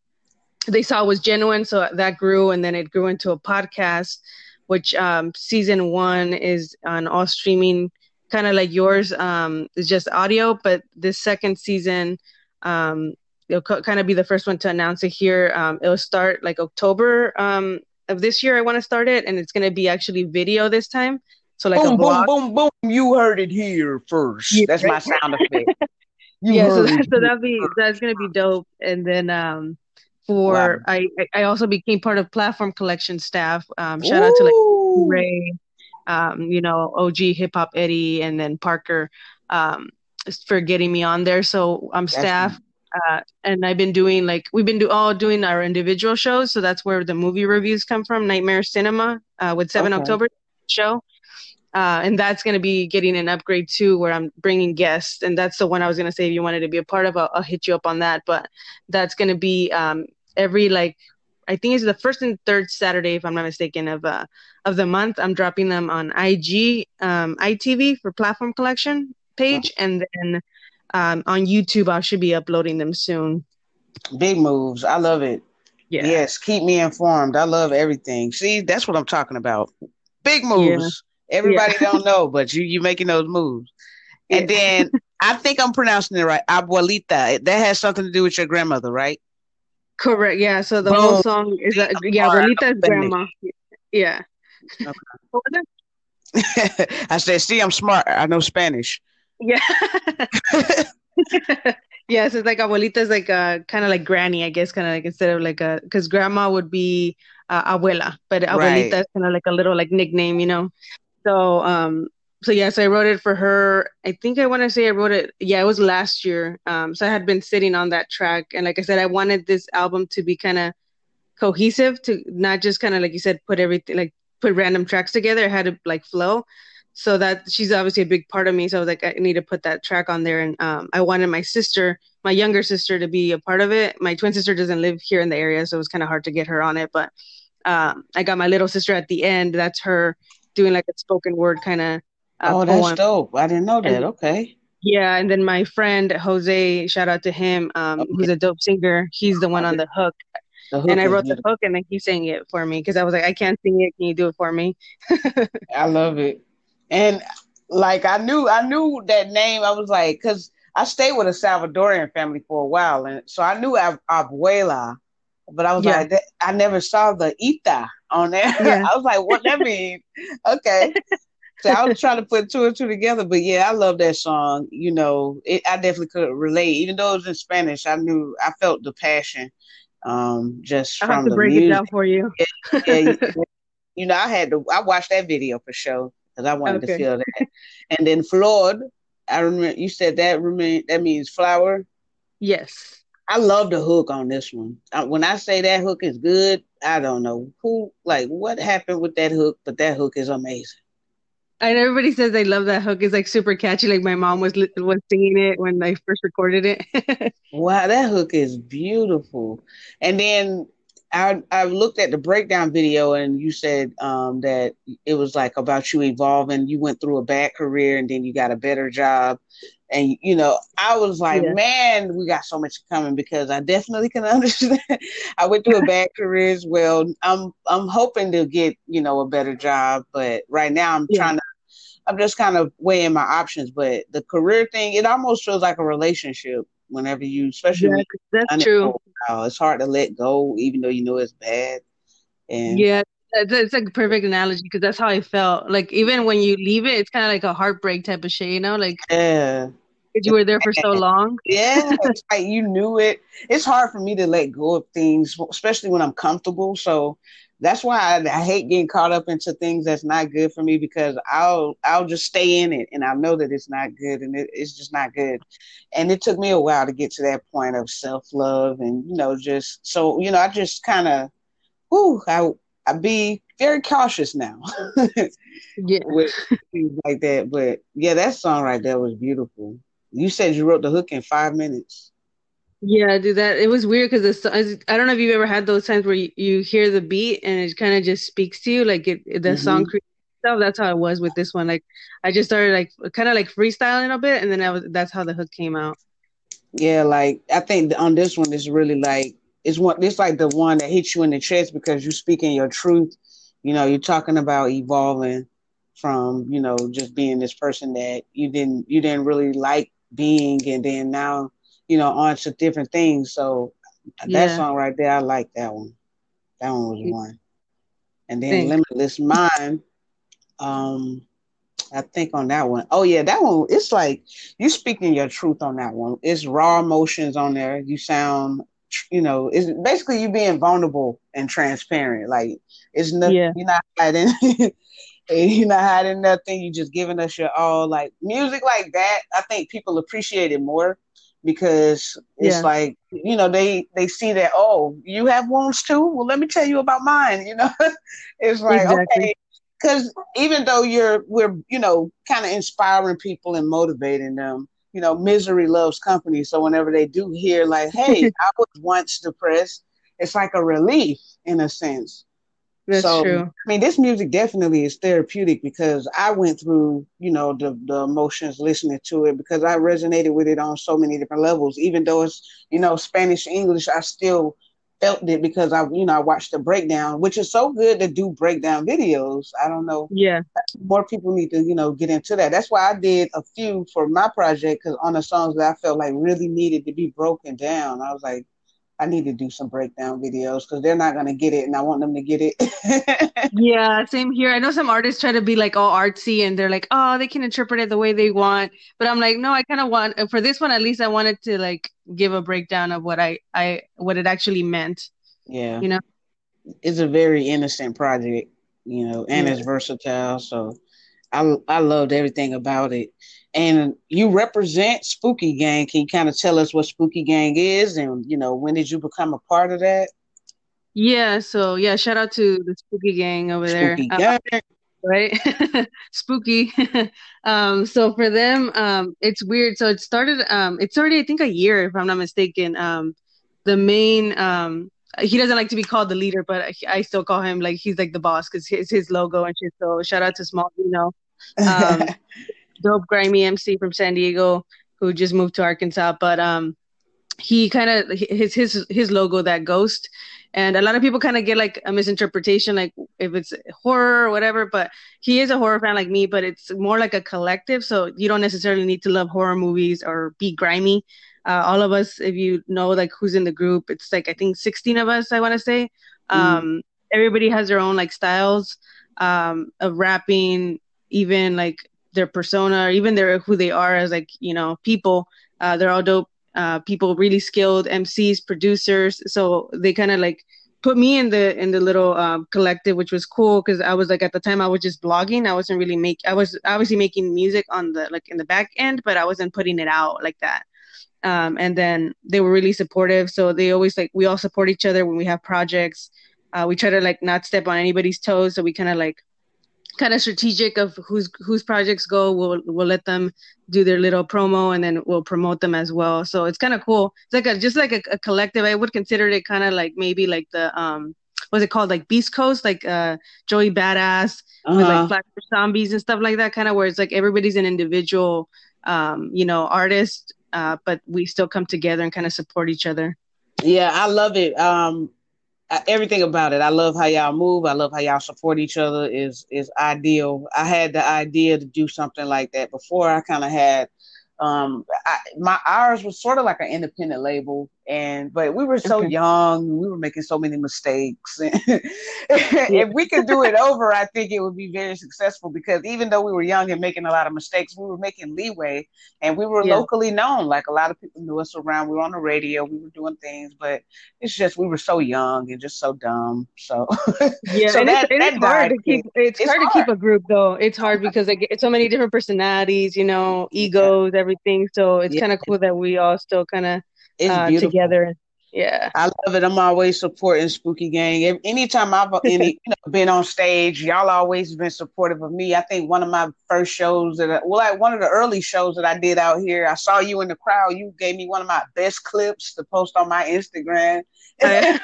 they saw it was genuine, so that grew and then it grew into a podcast, which um season one is on all streaming, kind of like yours. Um it's just audio, but this second season um it'll kind of be the first one to announce it here. Um, it'll start like October um, of this year. I want to start it, and it's going to be actually video this time. So like boom, boom, boom, boom. You heard it here first. Yeah. That's my sound effect. You yeah, so, that, so that'll be that's gonna be dope. And then um, for wow. I I also became part of Platform Collection staff. Um, shout Ooh. out to like Ray, um, you know, OG Hip Hop Eddie, and then Parker um, for getting me on there. So I'm staff uh, and I've been doing like we've been do all doing our individual shows, so that's where the movie reviews come from. Nightmare Cinema uh, with Seven okay. October show, uh, and that's going to be getting an upgrade too, where I'm bringing guests, and that's the one I was going to say if you wanted to be a part of, I'll, I'll hit you up on that. But that's going to be um, every like I think it's the first and third Saturday, if I'm not mistaken, of uh of the month. I'm dropping them on IG, um, ITV for Platform Collection page, and then um, on YouTube. I should be uploading them soon. Big moves. I love it. Yeah. Yes, keep me informed. I love everything. See, that's what I'm talking about. Big moves. Yeah. Everybody yeah. don't know, but you you making those moves. And then I think I'm pronouncing it right. Abuelita. That has something to do with your grandmother, right? Correct. Yeah. So the Boom. whole song is uh, yeah, Abuelita is grandma. Yeah. Okay. I said, see, I'm smart. I know Spanish. Yeah. yes, it's like abuelita is like a kind of like granny, I guess, kind of like instead of like a because grandma would be uh, abuela, but abuelita right. is kind of like a little like nickname, you know. So um, so yes, I wrote it for her. I think I want to say I wrote it. Yeah, it was last year. Um, so I had been sitting on that track, and like I said, I wanted this album to be kind of cohesive, to not just kind of like you said, put everything like put random tracks together. It had to like flow so that she's obviously a big part of me. So I was like i need to put that track on there. And um, i wanted my sister my younger sister to be a part of it. My twin sister doesn't live here in the area so it was kind of hard to get her on it. But um, i got my little sister at the end. That's her doing like a spoken word kind of uh, oh that's poem. dope. I didn't know that. And, okay. Yeah and then my friend jose shout out to him um, okay. who's a dope singer. He's the one on the hook. And I wrote the hook and then he sang it for me because I was like, I can't sing it. Can you do it for me? I love it. And like I knew, I knew that name. I was like, because I stayed with a Salvadorian family for a while, and so I knew Ab- Abuela, but I was yeah. like, I never saw the Ita on there. Yeah. I was like, what that mean? okay. So I was trying to put two and two together, but yeah, I love that song. You know, it, I definitely could relate, even though it was in Spanish. I knew I felt the passion, um, just I from have to the break music. it down for you. yeah, yeah, you know, I had to. I watched that video for sure because I wanted okay. to feel that. and then Flor, I remember you said that remain that means flower. Yes. I love the hook on this one. when I say that hook is good, I don't know who like what happened with that hook, but that hook is amazing. And everybody says they love that hook. It's like super catchy. Like my mom was was singing it when I first recorded it. wow, that hook is beautiful. And then I I looked at the breakdown video and you said um, that it was like about you evolving. You went through a bad career and then you got a better job. And you know, I was like, yeah. man, we got so much coming because I definitely can understand. I went through a bad career as well. I'm I'm hoping to get you know a better job, but right now I'm yeah. trying to. I'm just kind of weighing my options. But the career thing, it almost feels like a relationship whenever you, especially yeah, that's true. It's hard to let go, even though you know it's bad. And yeah, it's like a perfect analogy because that's how I felt. Like even when you leave it, it's kind of like a heartbreak type of shit, you know? Like yeah, you were there for so long. yeah, like you knew it. It's hard for me to let go of things, especially when I'm comfortable. So that's why I, I, hate getting caught up into things that's not good for me because I'll I'll just stay in it and I know that it's not good and it, it's just not good. And it took me a while to get to that point of self love and you know just so you know I just kind of, whoo, I I be very cautious now. yeah, with things like that. But yeah, that song right there was beautiful. You said you wrote the hook in five minutes. Yeah, do that. It was weird because I don't know if you've ever had those times where you, you hear the beat and it kind of just speaks to you, like it, the mm-hmm. song itself. That's how it was with this one. Like I just started like kind of like freestyling a bit, and then I was that's how the hook came out. Yeah, like I think on this one is really like it's one. It's like the one that hits you in the chest because you're speaking your truth. You know, you're talking about evolving from you know just being this person that you didn't you didn't really like being, and then now you know, onto different things. So yeah. that song right there, I like that one. That one was one. And then Thanks. Limitless Mind, um, I think on that one. Oh yeah, that one. It's like you speaking your truth on that one. It's raw emotions on there. You sound, you know, it's basically you being vulnerable and transparent. Like it's nothing. Yeah. You're not hiding. you're not hiding nothing. You just giving us your all. Like music like that, I think people appreciate it more because it's yeah. like you know they they see that oh you have wounds too well let me tell you about mine you know it's like exactly. okay because even though you're we're you know kind of inspiring people and motivating them you know misery loves company so whenever they do hear like hey i was once depressed it's like a relief in a sense that's so, true. I mean, this music definitely is therapeutic because I went through, you know, the the emotions listening to it because I resonated with it on so many different levels. Even though it's, you know, Spanish English, I still felt it because I, you know, I watched the breakdown, which is so good to do breakdown videos. I don't know. Yeah. More people need to, you know, get into that. That's why I did a few for my project because on the songs that I felt like really needed to be broken down, I was like, I need to do some breakdown videos because they're not gonna get it, and I want them to get it. yeah, same here. I know some artists try to be like all artsy, and they're like, oh, they can interpret it the way they want. But I'm like, no, I kind of want uh, for this one at least. I wanted to like give a breakdown of what I I what it actually meant. Yeah, you know, it's a very innocent project, you know, and yeah. it's versatile. So I I loved everything about it and you represent Spooky Gang. Can you kind of tell us what Spooky Gang is, and you know when did you become a part of that? Yeah, so yeah, shout out to the Spooky Gang over Spooky there. Gang. Uh, right, spooky. um, so for them, um, it's weird. So it started. Um, it's already I think a year, if I'm not mistaken. Um, the main um he doesn't like to be called the leader, but I still call him like he's like the boss because it's his logo and shit. So shout out to Small, you know. Um, dope grimy MC from San Diego who just moved to Arkansas, but um, he kind of his his his logo that ghost, and a lot of people kind of get like a misinterpretation, like if it's horror or whatever. But he is a horror fan like me, but it's more like a collective, so you don't necessarily need to love horror movies or be grimy. Uh, all of us, if you know like who's in the group, it's like I think 16 of us. I want to say. Mm. Um, everybody has their own like styles um, of rapping, even like their persona, or even their who they are as like you know people. Uh, they're all dope uh, people, really skilled MCs, producers. So they kind of like put me in the in the little um, collective, which was cool because I was like at the time I was just blogging. I wasn't really make. I was obviously making music on the like in the back end, but I wasn't putting it out like that. Um, and then they were really supportive. So they always like we all support each other when we have projects. Uh, we try to like not step on anybody's toes. So we kind of like kind of strategic of whose whose projects go. We'll we'll let them do their little promo, and then we'll promote them as well. So it's kind of cool. It's like a just like a, a collective. I would consider it kind of like maybe like the um what's it called like Beast Coast, like uh Joey Badass uh-huh. with like uh-huh. Flatbush Zombies and stuff like that. Kind of where it's like everybody's an individual, um, you know, artist, uh, but we still come together and kind of support each other. Yeah, I love it. Um, everything about it. I love how y'all move. I love how y'all support each other. is is ideal. I had the idea to do something like that before. I kind of had um I, my ours was sort of like an independent label and but we were so okay. young we were making so many mistakes. If we could do it over i think it would be very successful because even though we were young and making a lot of mistakes we were making leeway and we were yeah. locally known. Like a lot of people knew us around. We were on the radio. We were doing things but it's just we were so young and just so dumb. So yeah so and that, it's, it's hard to keep it's, it's hard, hard, to keep a group though. It's hard because like it's so many different personalities you know egos yeah. everything. So it's yeah. kind of cool that we all still kind of uh, together. Yeah, I love it. I'm always supporting Spooky Gang. Anytime I've any, you know, been on stage, y'all always been supportive of me. I think one of my first shows that, I, well, like one of the early shows that I did out here, I saw you in the crowd. You gave me one of my best clips to post on my Instagram.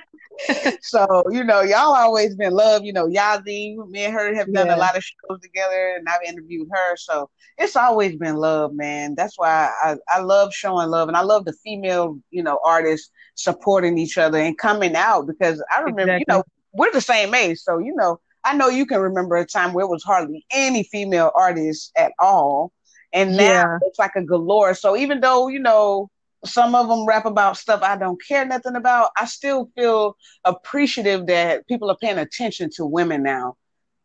so you know, y'all always been love. You know, Yazi, me and her have done yeah. a lot of shows together, and I've interviewed her. So it's always been love, man. That's why I I love showing love, and I love the female, you know, artists supporting each other and coming out because I remember, exactly. you know, we're the same age, so you know, I know you can remember a time where it was hardly any female artists at all, and now yeah. it's like a galore. So even though you know some of them rap about stuff I don't care nothing about. I still feel appreciative that people are paying attention to women now.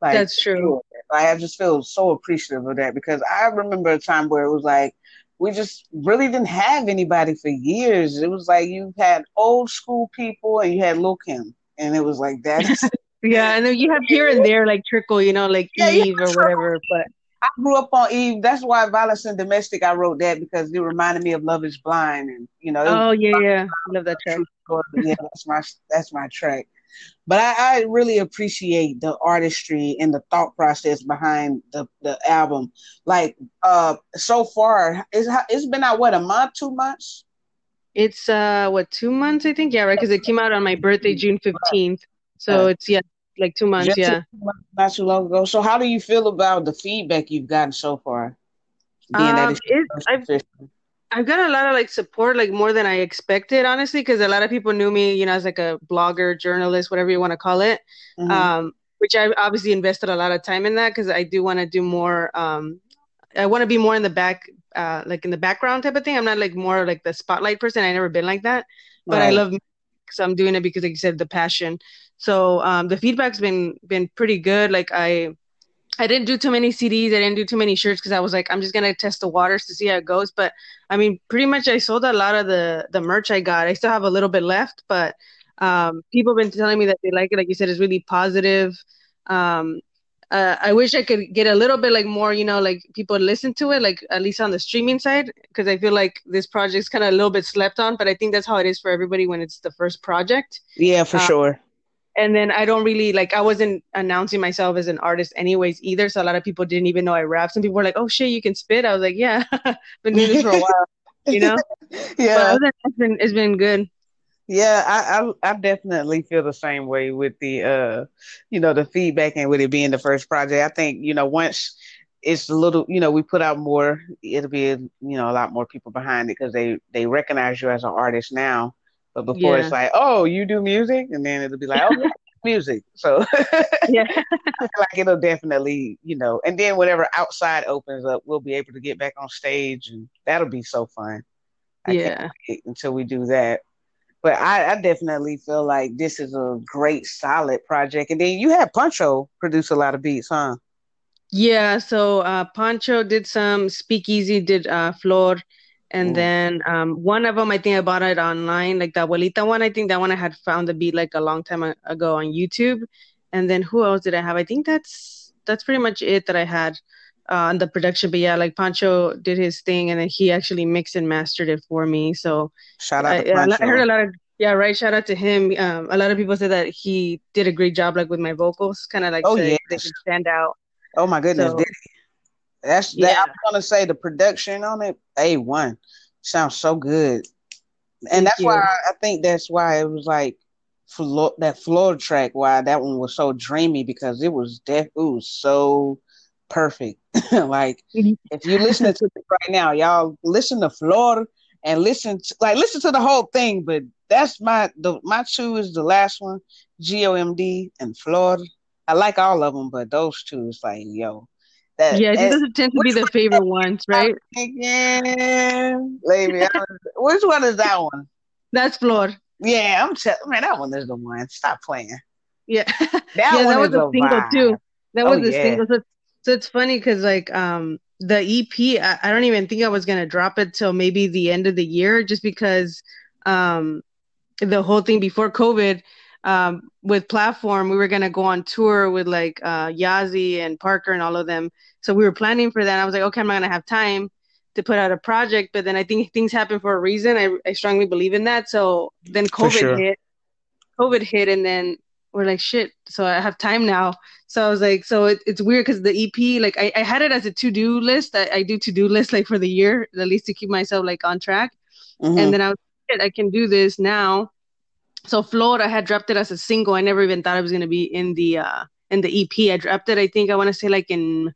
Like, That's true. Like, I just feel so appreciative of that because I remember a time where it was like we just really didn't have anybody for years. It was like you had old school people and you had Lil Kim, and it was like that. yeah, and then you have here and there like trickle, you know, like yeah, Eve or whatever. But I grew up on Eve. That's why Violence and Domestic. I wrote that because it reminded me of Love Is Blind, and you know. Oh yeah, yeah, I love that track. yeah, that's my that's my track. But I, I, really appreciate the artistry and the thought process behind the, the album. Like uh, so far, it's it's been out what a month, two months. It's uh what two months I think yeah right because it came out on my birthday June fifteenth so it's yeah like two months, Just yeah. Not too long ago. So, how do you feel about the feedback you've gotten so far? Um, I've, I've got a lot of like support, like more than I expected, honestly, because a lot of people knew me, you know, as like a blogger, journalist, whatever you want to call it. Mm-hmm. Um, which I obviously invested a lot of time in that because I do want to do more. Um, I want to be more in the back, uh, like in the background type of thing. I'm not like more like the spotlight person. I never been like that, but right. I love. So I'm doing it because, like you said, the passion. So um, the feedback's been been pretty good. Like I I didn't do too many CDs. I didn't do too many shirts because I was like, I'm just gonna test the waters to see how it goes. But I mean, pretty much I sold a lot of the the merch I got. I still have a little bit left, but um, people have been telling me that they like it. Like you said, it's really positive. Um, uh, I wish I could get a little bit like more, you know, like people listen to it, like at least on the streaming side, because I feel like this project's kind of a little bit slept on. But I think that's how it is for everybody when it's the first project. Yeah, for uh, sure and then I don't really like I wasn't announcing myself as an artist anyways either. So a lot of people didn't even know I rap. Some people were like, "Oh shit, you can spit." I was like, "Yeah, been doing this for a while," you know. yeah, but it's been it's been good. Yeah, I, I, I definitely feel the same way with the uh, you know, the feedback and with it being the first project. I think you know once it's a little, you know, we put out more, it'll be you know a lot more people behind it because they they recognize you as an artist now but before yeah. it's like, oh, you do music, and then it'll be like, oh, yeah, music. So yeah, like it'll definitely, you know, and then whatever outside opens up, we'll be able to get back on stage, and that'll be so fun. I yeah. until we do that. But I, I, definitely feel like this is a great, solid project. And then you had Pancho produce a lot of beats, huh? Yeah. So uh, Pancho did some. Speakeasy did uh, Flor and mm. then um, one of them, I think I bought it online, like the Abuelita one. I think that one I had found the beat like a long time ago on YouTube. And then who else did I have? I think that's that's pretty much it that I had uh, on the production. But yeah, like Pancho did his thing, and then he actually mixed and mastered it for me. So shout out I, I, I heard a lot of Yeah, right. Shout out to him. Um, a lot of people said that he did a great job, like with my vocals, kind of like Oh, so yes. they could stand out. Oh my goodness, So- That's that. Yeah. I'm gonna say the production on it, a one, sounds so good, and that's why I think that's why it was like Flo- that floor track. Why that one was so dreamy because it was def- it was so perfect. like mm-hmm. if you listening to it right now, y'all listen to Florida and listen to, like listen to the whole thing. But that's my the my two is the last one, G O M D and Florida. I like all of them, but those two is like yo. That, Yeah, doesn't tend to be the favorite ones, right? Again, lady, which one is that one? That's Flor. Yeah, I'm telling man, that one is the one. Stop playing. Yeah. That yeah, one that was a single vibe. too. That Oh, was the yeah. single. So, so it's funny because like um the EP, I, I don't even think I was gonna drop it till maybe the end of the year, just because um the whole thing before COVID, um with platform, we were gonna go on tour with like uh Yazi and Parker and all of them. So we were planning for that. I was like, okay, I'm not gonna have time to put out a project, but then I think things happen for a reason. I I strongly believe in that. So then COVID sure. hit. COVID hit and then we're like shit so i have time now so i was like so it, it's weird because the ep like I, I had it as a to-do list I, I do to-do list like for the year at least to keep myself like on track Mhm. and then i was shit, i can do this now so Flor i had dropped it as a single. I never even thought it was going to be in the uh in the ep i dropped it i think i want to say like in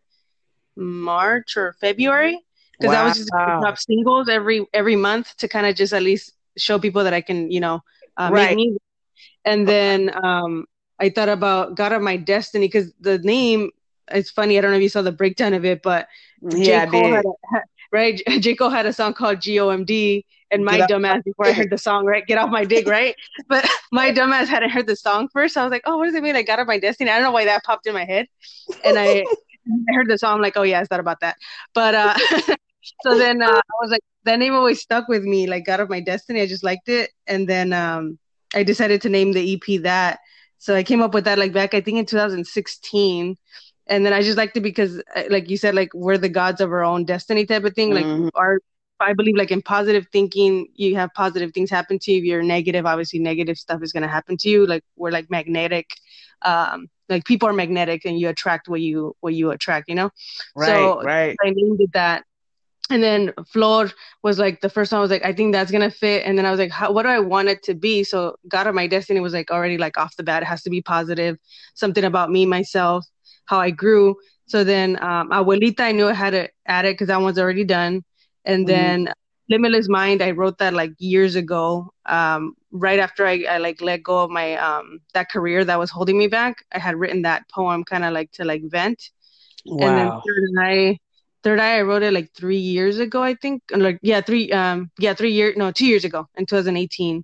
march or february because i was just gonna drop singles every every month to kind of just at least show people that i can you know uh, Right. make music. And then um i thought about god of my destiny because the name it's funny i don't know if you saw the breakdown of it but yeah, J. Cole had right j cole had a song called gomd and my dumbass before i heard the song right get off my dick right but my dumbass hadn't heard the song first so i was like oh what does it mean i got of my destiny i don't know why that popped in my head and i I heard the song, I'm like, oh yeah, I thought about that. But uh so then uh, I was like, that name always stuck with me, like God of my destiny. I just liked it. And then um I decided to name the EP that. So I came up with that like back I think in 2016. And then I just liked it because uh, like you said, like we're the gods of our own destiny type of thing. Like Mhm. our I believe like in positive thinking, you have positive things happen to you. If you're negative, obviously negative stuff is gonna happen to you. Like we're like magnetic. Um like people are magnetic and you attract what you what you attract, you know? Right, So- right. I named it that. And then Flor was like the first one I was like, I think that's gonna fit. And then I was like, How, what do I want it to be? So God of My Destiny was like already like off the bat, it has to be positive, something about me, myself, how I grew. So then um Abuelita I knew I had to add it because that one's already done. And Mhm. then Limitless Mind, I wrote that like years ago. Um, right after I, I like let go of my um that career that was holding me back. I had written that poem kind of like to like vent. And then Wow. third eye, third eye, I wrote it like three years ago, I think. Like yeah, three um yeah three years no two years ago in 2018.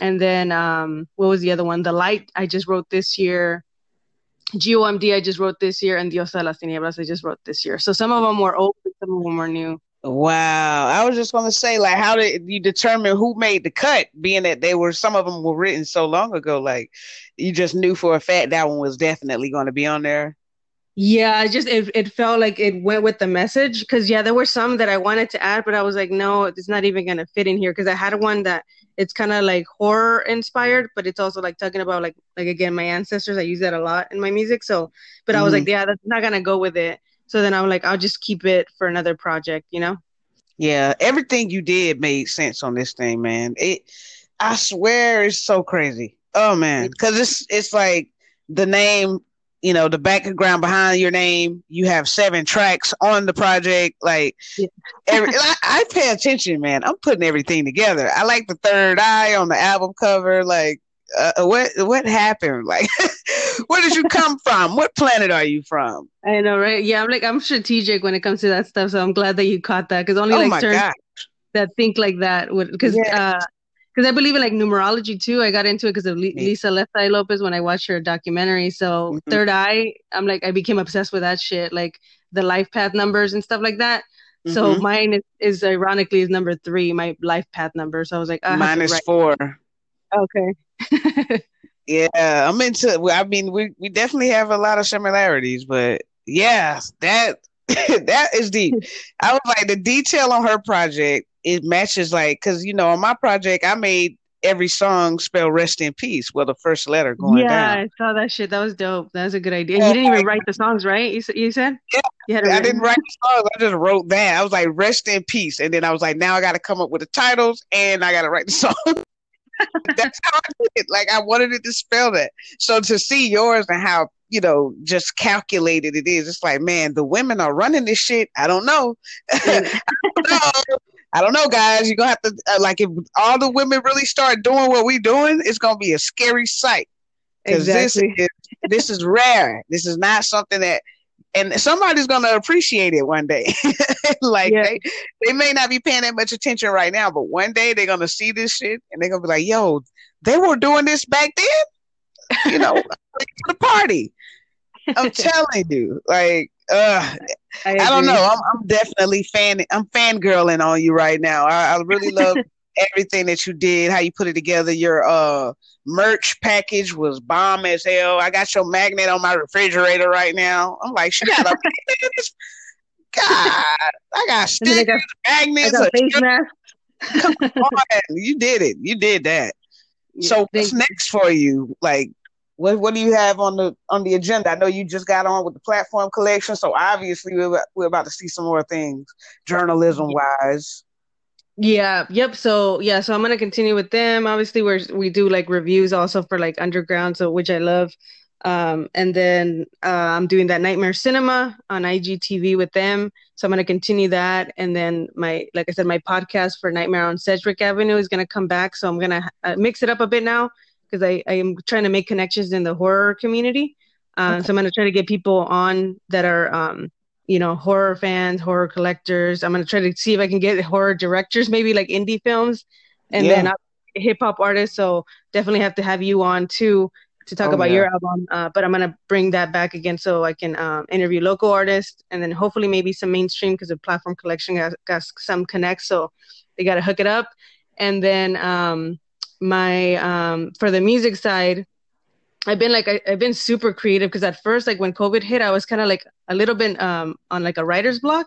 And then um what was the other one? The light I just wrote this year. GOMD I just wrote this year, and Diosa de las Tinieblas I just wrote this year. So some of them were old, some of them were new. Wow. I was just gonna say, like, how did you determine who made the cut, being that they were some of them were written so long ago? Like you just knew for a fact that one was definitely gonna be on there. Yeah, it just it it felt like it went with the message because yeah, there were some that I wanted to add, but I was like, no, it's not even gonna fit in here because I had one that it's kind of like horror inspired, but it's also like talking about like like again my ancestors. I use that a lot in my music, so but I was like, mm-hmm. yeah, that's not gonna go with it. So then I'm like, I'll just keep it for another project, you know? Yeah, everything you did made sense on this thing, man. It, I swear, it's so crazy. Oh man, because it's it's like the name, you know, the background behind your name. You have seven tracks on the project. Like, Yeah. every, I, I pay attention, man. I'm putting everything together. I like the third eye on the album cover. Like, uh, what what happened? Like, where did you come from? What planet are you from? I know, right? Yeah, I'm like I'm strategic when it comes to that stuff, so I'm glad that you caught that because only Oh like certain that think like that would because Yeah. uh because I believe in like numerology too. I got into it because of Le- Lisa Left Eye Lopez when I watched her documentary. So Mhm. third eye, I'm like I became obsessed with that shit, like the life path numbers and stuff like that. So Mhm. mine is, is ironically is number three, my life path number. So I was like, I mine is four. okay. Yeah, I'm into. I mean, we we definitely have a lot of similarities, but yeah, that that is deep. I was like the detail on her project. It matches like because you know on my project I made every song spell rest in peace. Well, the first letter going yeah, down. Yeah, I saw that shit. That was dope. That was a good idea. And you didn't even write the songs, right? You, you said? Yeah, You I written? didn't write the songs. I just wrote that. I was like, rest in peace. And then I was like, now I got to come up with the titles and I got to write the song. That's how I did it. Like, I wanted it to spell that. So to see yours and how, you know, just calculated it is, it's like, man, the women are running this shit. I don't know. I don't know. I don't know, guys. You're going to have to, uh, like, if all the women really start doing what we're doing, it's going to be a scary sight. Because Exactly. this is this is rare. This is not something that, and somebody's gonna appreciate it one day. like Yeah. they, they may not be paying that much attention right now, but one day they're gonna see this shit and they're gonna be like, "Yo, they were doing this back then." You know, to the party. I'm telling you, like, uh, I, I don't know. I'm, I'm definitely fan. I'm fangirling on you right now. I, I really love everything that you did. How you put it together. Your uh merch package was bomb as hell. I got your magnet on my refrigerator right now. I'm like, she got a God. I got I stickers, got, I magnets. got a face mask. on. You did it. You did that. So what's next for you? Like, what what do you have on the on the agenda? I know you just got on with the platform collection, so obviously we're we're about to see some more things, journalism wise. Yeah, yep. So yeah, so I'm gonna continue with them. Obviously, we're we do like reviews also for like underground, so which I love. Um, and then uh, I'm doing that Nightmare Cinema on IGTV with them. So I'm gonna continue that, and then my like I said, my podcast for Nightmare on Sedgwick Avenue is gonna come back. So I'm gonna uh, mix it up a bit now because I I am trying to make connections in the horror community. Uh, so I'm gonna try to get people on that are um you know, horror fans, horror collectors. I'm gonna try to see if I can get horror directors, maybe like indie films, and Yeah. then hip hop artists. So definitely have to have you on too to talk Oh, about yeah. your album. Uh, but I'm gonna bring that back again so I can um, interview local artists and then hopefully maybe some mainstream because the platform collection got, got some connects, so they gotta hook it up. And then um, my um, for the music side. I've been like I, I've been super creative because at first like when COVID hit I was kind of like a little bit um on like a writer's block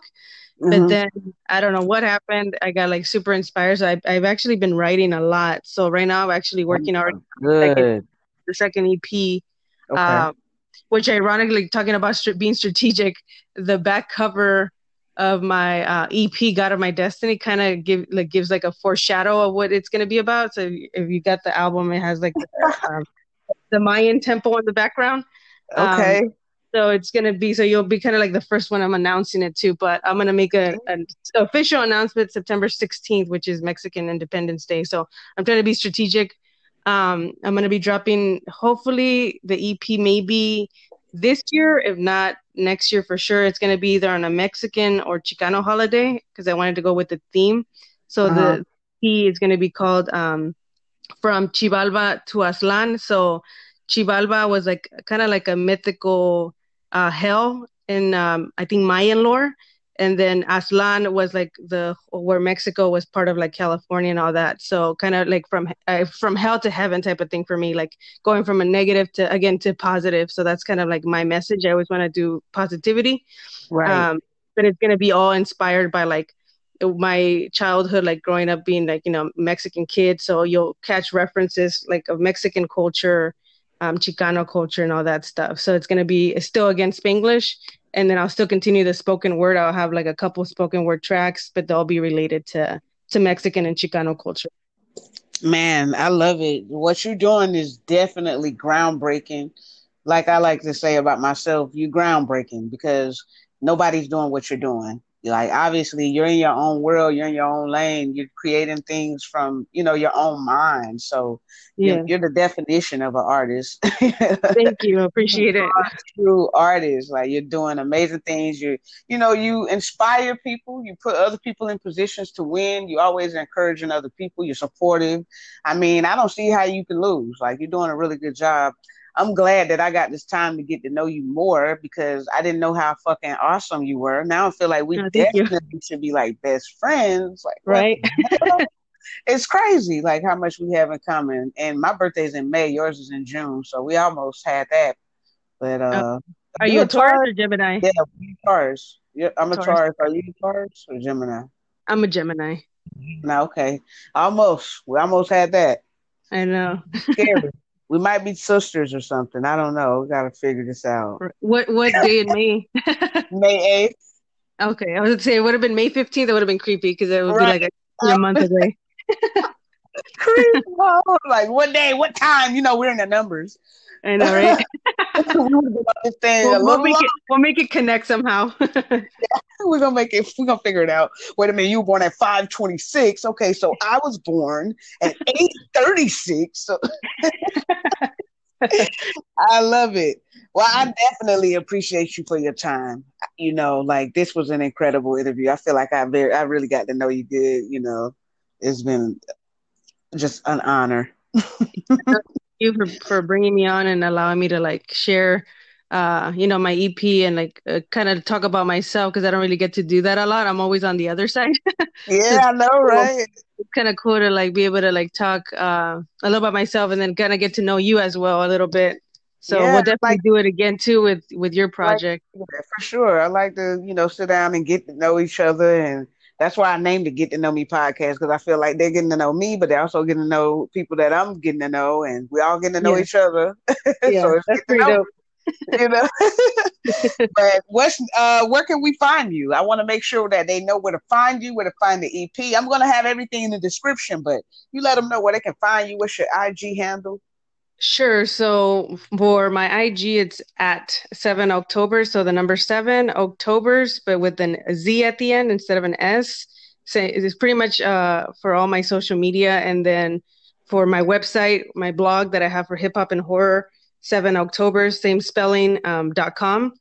but Mhm. then I don't know what happened I got like super inspired so I, I've actually been writing a lot so right now I'm actually working already Good. the second EP Okay. um, which ironically talking about being strategic the back cover of my uh, EP God of My Destiny kind of give like gives like a foreshadow of what it's gonna be about so if you got the album it has like the, um, the Mayan temple in the background um, okay. so it's gonna be so you'll be kind of like the first one I'm announcing it to, but I'm gonna make a an official announcement September 16th, which is Mexican Independence Day. So I'm trying to be strategic. Um, I'm gonna be dropping hopefully the EP maybe this year, if not next year for sure. It's gonna be either on a Mexican or Chicano holiday because I wanted to go with the theme. So Uh-huh. the EP is gonna be called um, from Xibalba to Aztlán. So Xibalba was like kind of like a mythical uh, hell in um, I think Mayan lore, and then Aztlán was like the where Mexico was part of like California and all that. So kind of like from uh, from hell to heaven type of thing for me, like going from a negative to again to positive. So that's kind of like my message. I always want to do positivity, Right. um, but it's gonna be all inspired by like my childhood like growing up being like you know mexican kid so you'll catch references like of mexican culture um chicano culture and all that stuff so it's going to be still again spanglish and then i'll still continue the spoken word i'll have like a couple spoken word tracks but they'll be related to to mexican and chicano culture Man, I love it. What you're doing is definitely groundbreaking. Like I like to say about myself, you're groundbreaking because nobody's doing what you're doing. Like obviously you're in your own world, you're in your own lane, you're creating things from, you know, your own mind. So yeah you're, you're the definition of an artist. thank you appreciate it true artist. Like you're doing amazing things. You you know, you inspire people, you put other people in positions to win. You always encouraging other people, you're supportive. I mean, I don't see how you can lose. Like you're doing a really good job. I'm glad that I got this time to get to know you more because I didn't know how fucking awesome you were. Now I feel like we Oh, thank you. definitely should be like best friends. Like right it's crazy like how much we have in common. And my birthday's in May, yours is in June, so we almost had that. But uh are you a taurus or gemini yeah, Taurus. Yeah, I'm a Taurus. Taurus. Are you a Taurus or Gemini? i'm a gemini No, okay. Almost. We almost had that. I know. Scary. we might be sisters or something. I don't know. We gotta figure this out. What what day in May? May eighth. Okay, I was gonna say it would have been May fifteenth. It would have been creepy because it would right. be like a, a month away. creepy. like what day? What time? You know, we're in the numbers. I know, right? we'll, we'll make it. We'll make it connect somehow. yeah, we're gonna make it. We're gonna figure it out. Wait a minute. You were born at five twenty six. Okay, so I was born at eight thirty six. So I love it. Well, I mm-hmm. definitely appreciate you for your time. You know, like this was an incredible interview. I feel like I very, I really got to know you good. You know, it's been just an honor you for, for bringing me on and allowing me to like share uh you know my ep and like uh, kind of talk about myself because i don't really get to do that a lot. I'm always on the other side. Yeah i know right? It's kind of cool to like be able to like talk uh a little about myself and then kind of get to know you as well a little bit. So yeah, we'll definitely like, do it again too with with your project. like, yeah, for sure. I like to you know sit down and get to know each other and that's why I named it Get to Know Me podcast because I feel like they're getting to know me, but they're also getting to know people that I'm getting to know, and we all getting to know yeah. each other. Yeah, so that's pretty dope. you know, but what's uh, where can we find you? I want to make sure that they know where to find you, where to find the EP. I'm gonna have everything in the description, but you let them know where they can find you. What's your IG handle? Sure. So for my IG, it's at seven October. So the number seven Octobers, but with an a Z at the end instead of an S. So it's pretty much uh, for all my social media. And then for my website, my blog that I have for hip hop and horror, seven October, same spelling, um, dot com.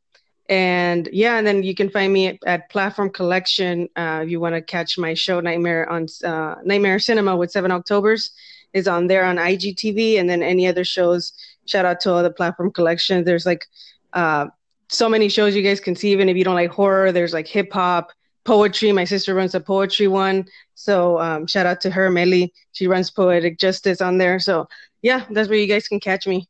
And yeah, and then you can find me at, at Platform Collection uh, if you want to catch my show Nightmare on uh, Nightmare Cinema with seven Octobers is on there on IGTV, and then any other shows. Shout out to all the platform collections. There's like uh, so many shows you guys can see. Even if you don't like horror, there's like hip hop, poetry. My sister runs a poetry one, so um, shout out to her, Melly. She runs Poetic Justice on there. So yeah, that's where you guys can catch me.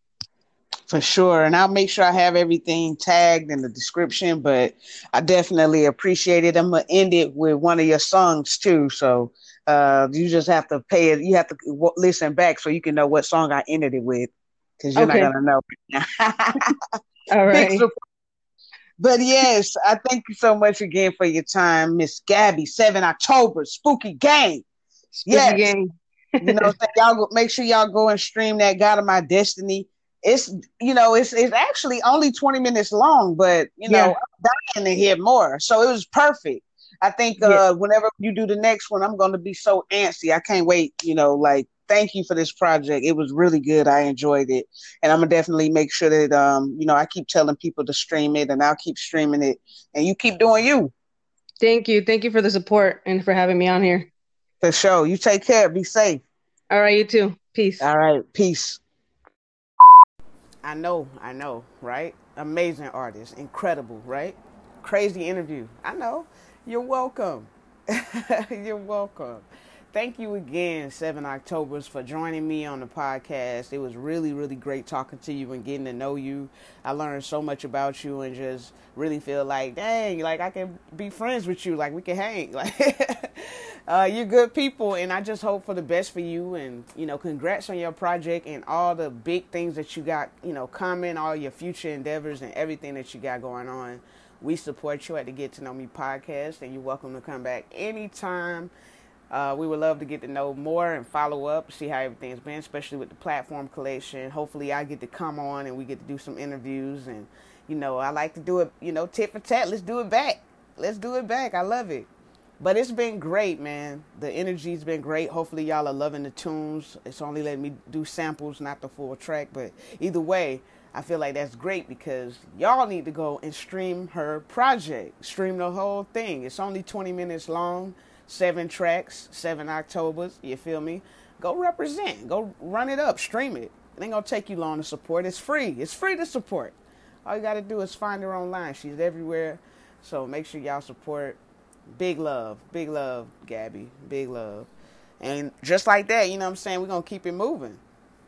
For sure. And I'll make sure I have everything tagged in the description, but I definitely appreciate it. I'm going to end it with one of your songs too. So uh, you just have to pay it. You have to w- listen back so you can know what song I ended it with, because you're okay. not gonna know. All right. But yes, I thank you so much again for your time, Miss Gabby. Seven October, Spooky game. Spooky yes. Gang. you know, y'all go, make sure y'all go and stream that God of My Destiny. It's you know, it's it's actually only 20 minutes long, but you know, yeah. I'm dying to hear more. So it was perfect. I think uh, yeah. whenever you do the next one, I'm going to be so antsy. I can't wait. You know, like thank you for this project. It was really good. I enjoyed it, and I'm gonna definitely make sure that um, you know, I keep telling people to stream it, and I'll keep streaming it, and you keep doing you. Thank you, thank you for the support and for having me on here. For sure. You take care. Be safe. All right, you too. Peace. All right, peace. I know, I know, right? Amazing artist, incredible, right? Crazy interview. I know. You're welcome. You're welcome. Thank you again, 7 Octobers, for joining me on the podcast. It was really, really great talking to you and getting to know you. I learned so much about you and just really feel like, dang, like I can be friends with you. Like we can hang. Like uh, you're good people, and I just hope for the best for you. And you know, congrats on your project and all the big things that you got. You know, coming, all your future endeavors and everything that you got going on. We support you at the Get to Know Me podcast, and you're welcome to come back anytime. Uh, we would love to get to know more and follow up, see how everything's been, especially with the platform collection. Hopefully, I get to come on and we get to do some interviews. And, you know, I like to do it, you know, tit for tat. Let's do it back. Let's do it back. I love it. But it's been great, man. The energy's been great. Hopefully, y'all are loving the tunes. It's only letting me do samples, not the full track. But either way, I feel like that's great because y'all need to go and stream her project. Stream the whole thing. It's only 20 minutes long, seven tracks, seven Octobers. You feel me? Go represent. Go run it up. Stream it. It ain't gonna take you long to support. It's free. It's free to support. All you gotta do is find her online. She's everywhere. So make sure y'all support. Big love. Big love, Gabby. Big love. And just like that, you know what I'm saying? We're gonna keep it moving.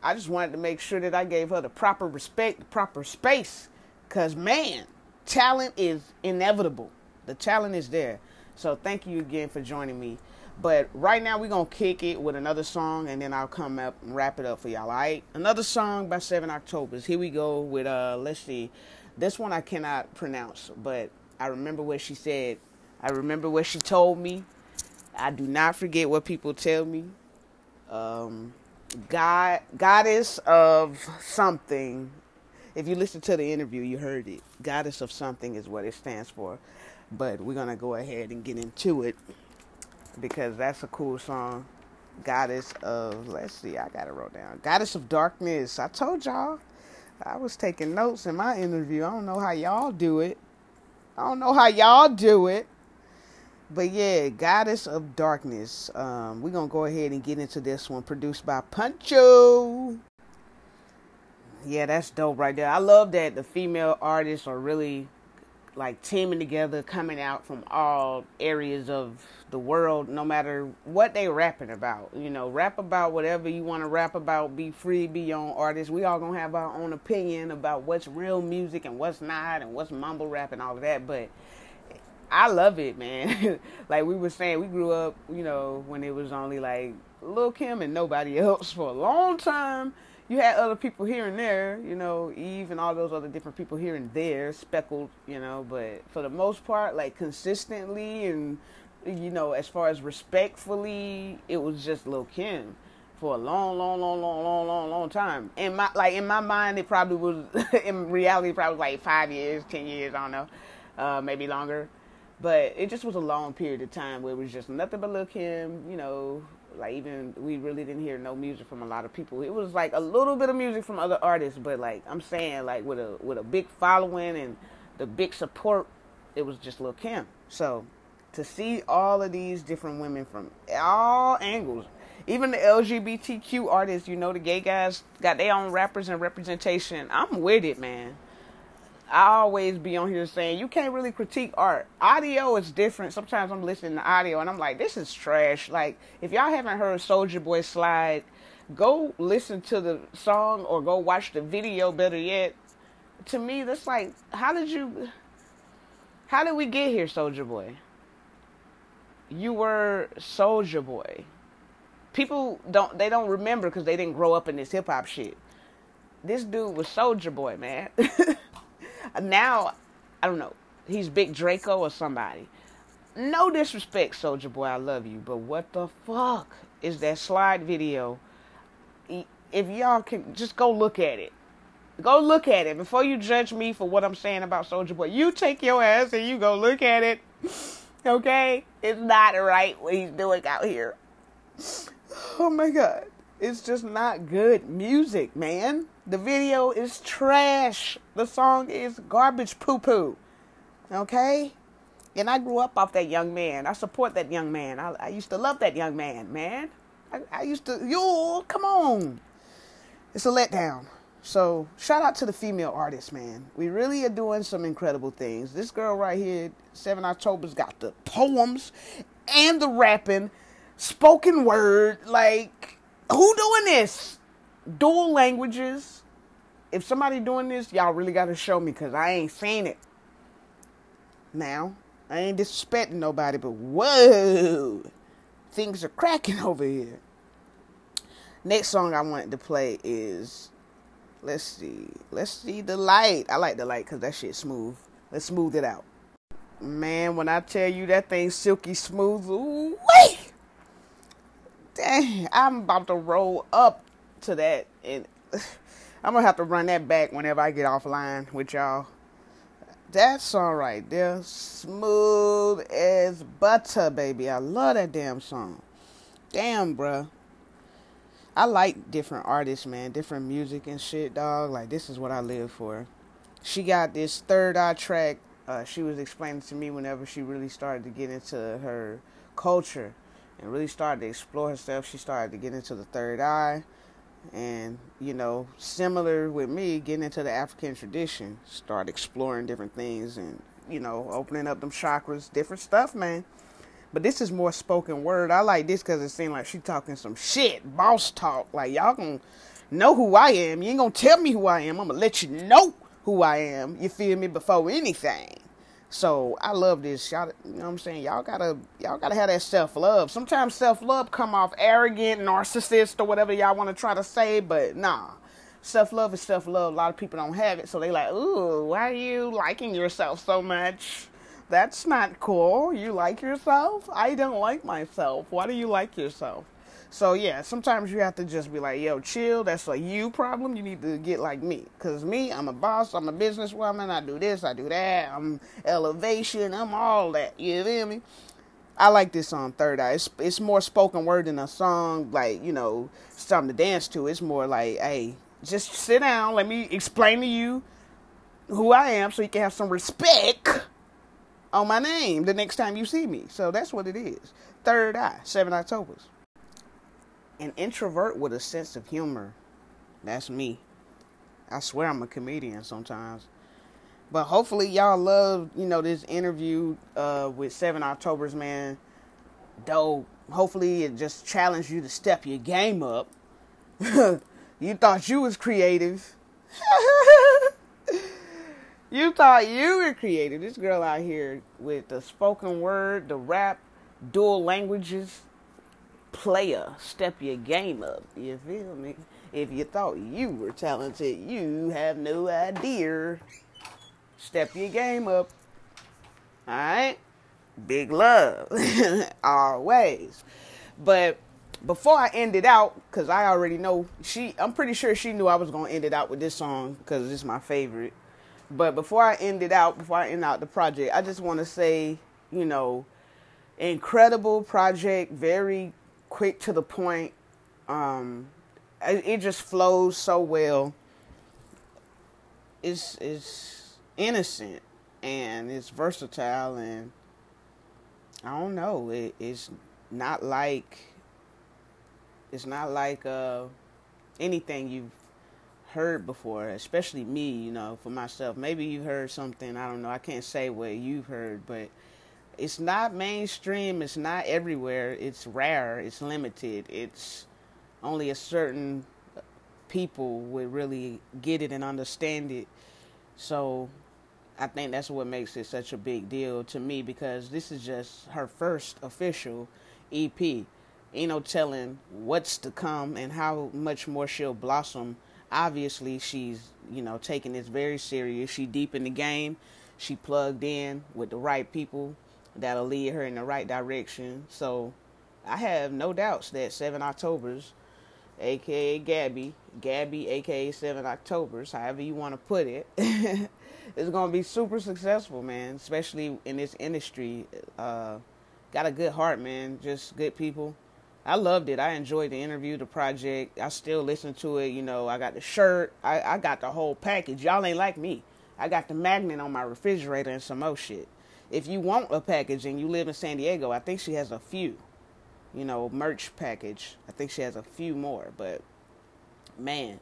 I just wanted to make sure that I gave her the proper respect, the proper space. Because, man, talent is inevitable. The talent is there. So, thank you again for joining me. But right now we're gonna kick it with another song and then I'll come up and wrap it up for y'all. Alright? Another song by Seven Octobers. Here we go with uh let's see. This one I cannot pronounce, but I remember what she said. I remember what she told me. I do not forget what people tell me. Um God goddess of something. If you listen to the interview, you heard it. Goddess of something is what it stands for. But we're gonna go ahead and get into it because that's a cool song. Goddess of let's see, I got it wrote down. Goddess of Darkness. I told y'all I was taking notes in my interview. I don't know how y'all do it. I don't know how y'all do it. But yeah, Goddess of Darkness. Um, we're gonna go ahead and get into this one, produced by Puncho. Yeah, that's dope right there. I love that the female artists are really like teaming together, coming out from all areas of the world, no matter what they rapping about. You know, rap about whatever you want to rap about. Be free, be your own artist. We all gonna have our own opinion about what's real music and what's not, and what's mumble rap and all of that. But I love it, man. like we were saying, we grew up, you know, when it was only like Lil Kim and nobody else for a long time. You had other people here and there, you know, Eve and all those other different people here and there, speckled, you know, but for the most part, like consistently and, you know, as far as respectfully, it was just Lil Kim for a long, long, long, long, long, long, long time. In my like in my mind, it probably was. in reality, probably like five years, ten years. I don't know, uh, maybe longer. But it just was a long period of time where it was just nothing but Lil Kim, you know, like even we really didn't hear no music from a lot of people. It was like a little bit of music from other artists, but like I'm saying, like with a with a big following and the big support, it was just Lil Kim. So to see all of these different women from all angles, even the LGBTQ artists, you know, the gay guys got their own rappers and representation. I'm with it, man. I always be on here saying you can't really critique art. Audio is different. Sometimes I'm listening to audio and I'm like, this is trash. Like, if y'all haven't heard Soulja Boy Slide, go listen to the song or go watch the video, better yet. To me, that's like, how did you, how did we get here, Soulja Boy? You were Soulja Boy. People don't, they don't remember because they didn't grow up in this hip hop shit. This dude was Soulja Boy, man. now, I don't know, he's Big Draco or somebody. No disrespect, Soulja Boy, I love you, but what the fuck is that slide video? If y'all can just go look at it, go look at it before you judge me for what I'm saying about Soulja Boy. You take your ass and you go look at it. Okay, it's not right what he's doing out here. Oh my god, it's just not good music, man. The video is trash. The song is garbage poo poo. Okay? And I grew up off that young man. I support that young man. I, I used to love that young man, man. I, I used to, yo, come on. It's a letdown. So, shout out to the female artists, man. We really are doing some incredible things. This girl right here, 7 October's got the poems and the rapping, spoken word. Like, who doing this? Dual languages if somebody doing this, y'all really got to show me because I ain't seen it. Now, I ain't disrespecting nobody, but whoa, things are cracking over here. Next song I wanted to play is, let's see, let's see the light. I like the light because that shit smooth. Let's smooth it out. Man, when I tell you that thing silky smooth, ooh, wait, dang, I'm about to roll up to that and. I'm gonna have to run that back whenever I get offline with y'all. That song right there, smooth as butter, baby. I love that damn song. Damn, bruh. I like different artists, man, different music and shit, dog. Like this is what I live for. She got this third eye track. Uh, she was explaining to me whenever she really started to get into her culture and really started to explore herself. She started to get into the third eye and you know similar with me getting into the african tradition start exploring different things and you know opening up them chakras different stuff man. But this is more spoken word. I like this because it seemed like she talking some shit boss talk. Like y'all gonna know who i am. You ain't gonna tell me who i am. I'm gonna let you know who i am. You feel me? Before anything So I love this. Y'all, you know what I'm saying? Y'all gotta, y'all gotta have that self love. Sometimes self love come off arrogant, narcissist, or whatever y'all want to try to say, but nah. Self love is self love. A lot of people don't have it, so they like, ooh, why are you liking yourself so much? That's not cool. You like yourself? I don't like myself. Why do you like yourself? So yeah, sometimes you have to just be like, yo, chill. That's a you problem. You need to get like me. Cause me, I'm a boss. I'm a businesswoman. I do this. I do that. I'm elevation. I'm all that. You feel me? I like this song Third Eye. It's it's more spoken word than a song like you know something to dance to. It's more like, hey, just sit down. Let me explain to you who I am, so you can have some respect on my name the next time you see me. So that's what it is. Third Eye, seven October's an introvert with a sense of humor. That's me. I swear I'm a comedian sometimes. But hopefully y'all love, you know, this interview uh, with 7 October's man. Though hopefully it just challenged you to step your game up. you thought you was creative. you thought you were creative. This girl out here with the spoken word, the rap, dual languages, player, step your game up. You feel me? If you thought you were talented, you have no idea. Step your game up. Alright? Big love. Always. But before I end it out, because I already know she, I'm pretty sure she knew I was going to end it out with this song because it's my favorite. But before I end it out, before I end out the project, I just want to say, you know, incredible project, very quick to the point. Um, it, it just flows so well. It's it's innocent and it's versatile and I don't know. It, it's not like it's not like uh, anything you've heard before, especially me. You know, for myself. Maybe you've heard something. I don't know. I can't say what you've heard, but it's not mainstream, it's not everywhere, it's rare, it's limited. It's only a certain people would really get it and understand it. So I think that's what makes it such a big deal to me because this is just her first official EP. Ain't no telling what's to come and how much more she'll blossom. Obviously, she's, you know, taking this very serious. She deep in the game. She plugged in with the right people that'll lead her in the right direction. So I have no doubts that 7 Octobers, aka Gabby, Gabby, aka 7 Octobers, however you want to put it, is going to be super successful, man, especially in this industry. Uh, got a good heart, man, just good people. I loved it. I enjoyed the interview, the project. I still listen to it. You know, I got the shirt. I, I got the whole package. Y'all ain't like me. I got the magnet on my refrigerator and some more shit if you want a package and you live in San Diego, I think she has a few, you know, merch package. I think she has a few more, but man,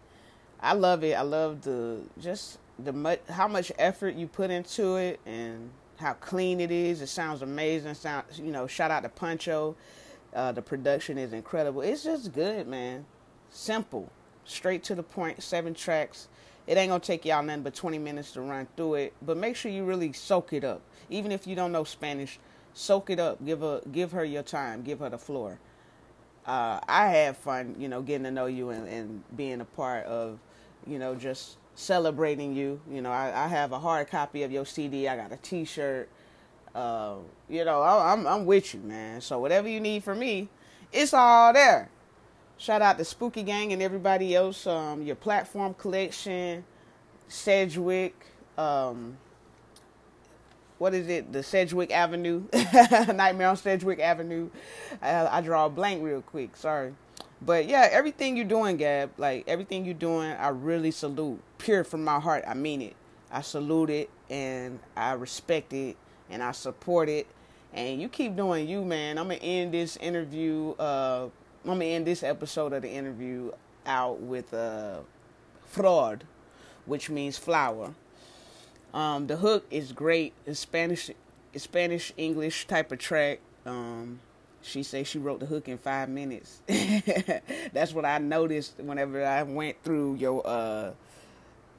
I love it. I love the just the how much effort you put into it and how clean it is. It sounds amazing. Sound you know, shout out to Puncho. Uh, the production is incredible. It's just good, man. Simple, straight to the point. Seven tracks. It ain't gonna take y'all nothing but 20 minutes to run through it, but make sure you really soak it up. Even if you don't know Spanish, soak it up. Give her give her your time. Give her the floor. Uh, I had fun, you know, getting to know you and, and, being a part of, you know, just celebrating you. You know, I, I have a hard copy of your CD. I got a T-shirt. Uh, you know, I, I'm I'm with you, man. So whatever you need from me, it's all there. Shout out to Spooky Gang and everybody else. Um, your platform collection, Sedgwick. Um, what is it? The Sedgwick Avenue, Nightmare on Sedgwick Avenue. I, I, draw a blank real quick. Sorry, but yeah, everything you're doing, Gab, like everything you're doing, I really salute. Pure from my heart, I mean it. I salute it and I respect it and I support it. And you keep doing you, man. I'm gonna end this interview. Uh, I'm gonna end this episode of the interview out with uh, Flor, which means flower. Um, the hook is great. It's Spanish, Spanish English type of track. Um, she says she wrote the hook in five minutes. That's what I noticed whenever I went through your uh,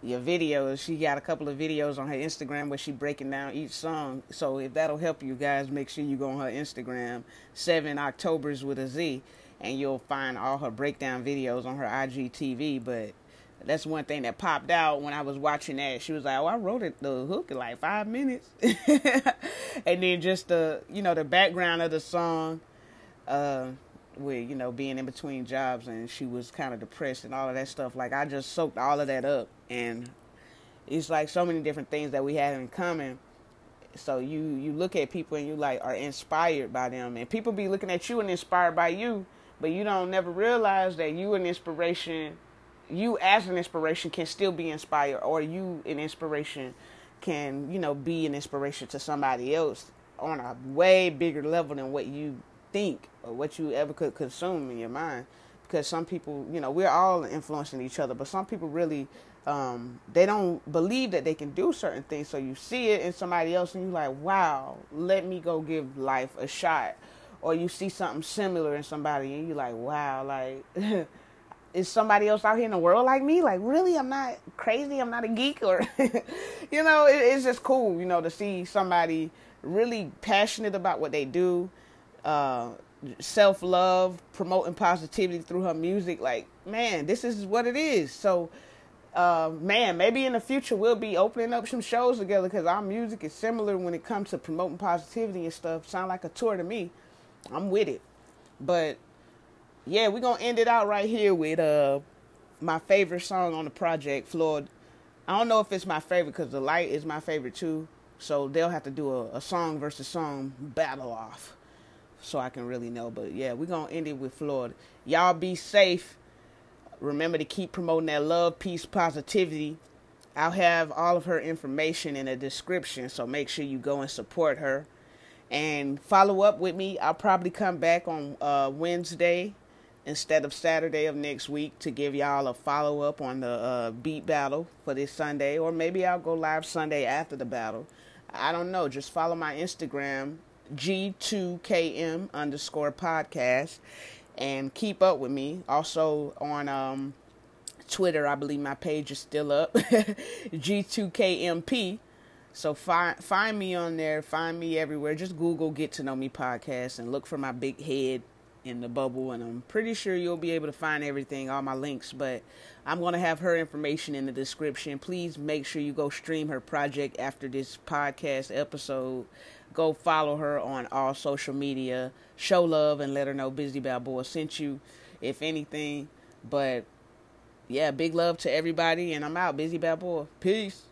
your videos. She got a couple of videos on her Instagram where she breaking down each song. So if that'll help you guys, make sure you go on her Instagram, Seven Octobers with a Z, and you'll find all her breakdown videos on her IGTV. But that's one thing that popped out when I was watching that. She was like, "Oh, I wrote it the hook in like five minutes," and then just the you know the background of the song. Uh, with you know being in between jobs and she was kind of depressed and all of that stuff like i just soaked all of that up and it's like so many different things that we have in common so you you look at people and you like are inspired by them and people be looking at you and inspired by you but you don't never realize that you an inspiration you as an inspiration can still be inspired or you an inspiration can you know be an inspiration to somebody else on a way bigger level than what you think or what you ever could consume in your mind. Because some people you know we're all influencing each other but some people really um, they don't believe that they can do certain things. So you see it in somebody else and you're like wow let me go give life a shot. Or you see something similar in somebody and you're like wow like is somebody else out here in the world like me like really i'm not crazy i'm not a geek or you know it, it's just cool you know to see somebody really passionate about what they do uh, self love, promoting positivity through her music. Like, man, this is what it is. So, uh, man, maybe in the future we'll be opening up some shows together because our music is similar when it comes to promoting positivity and stuff. Sound like a tour to me. I'm with it. But yeah, we're gonna end it out right here with uh my favorite song on the project, Flor. I don't know if it's my favorite because the light is my favorite too. So they'll have to do a, a song versus song battle off so I can really know. But yeah, we're gonna end it with Florida. Y'all be safe. Remember to keep promoting that love, peace, positivity. I'll have all of her information in the description, so make sure you go and support her. And follow up with me. I'll probably come back on uh, Wednesday instead of Saturday of next week to give y'all a follow up on the uh, beat battle for this Sunday, or maybe I'll go live Sunday after the battle. I don't know. Just follow my Instagram G2KM underscore podcast and keep up with me. Also on um, Twitter, I believe my page is still up, G2KMP. So find find me on there, find me everywhere. Just Google Get to Know Me podcast and look for my big head in the bubble, and I'm pretty sure you'll be able to find everything, all my links. But I'm gonna have her information in the description. Please make sure you go stream her project after this podcast episode go follow her on all social media. Show love and let her know Busy Balboa sent you, if anything. But yeah, big love to everybody, and I'm out. Busy Balboa. Peace.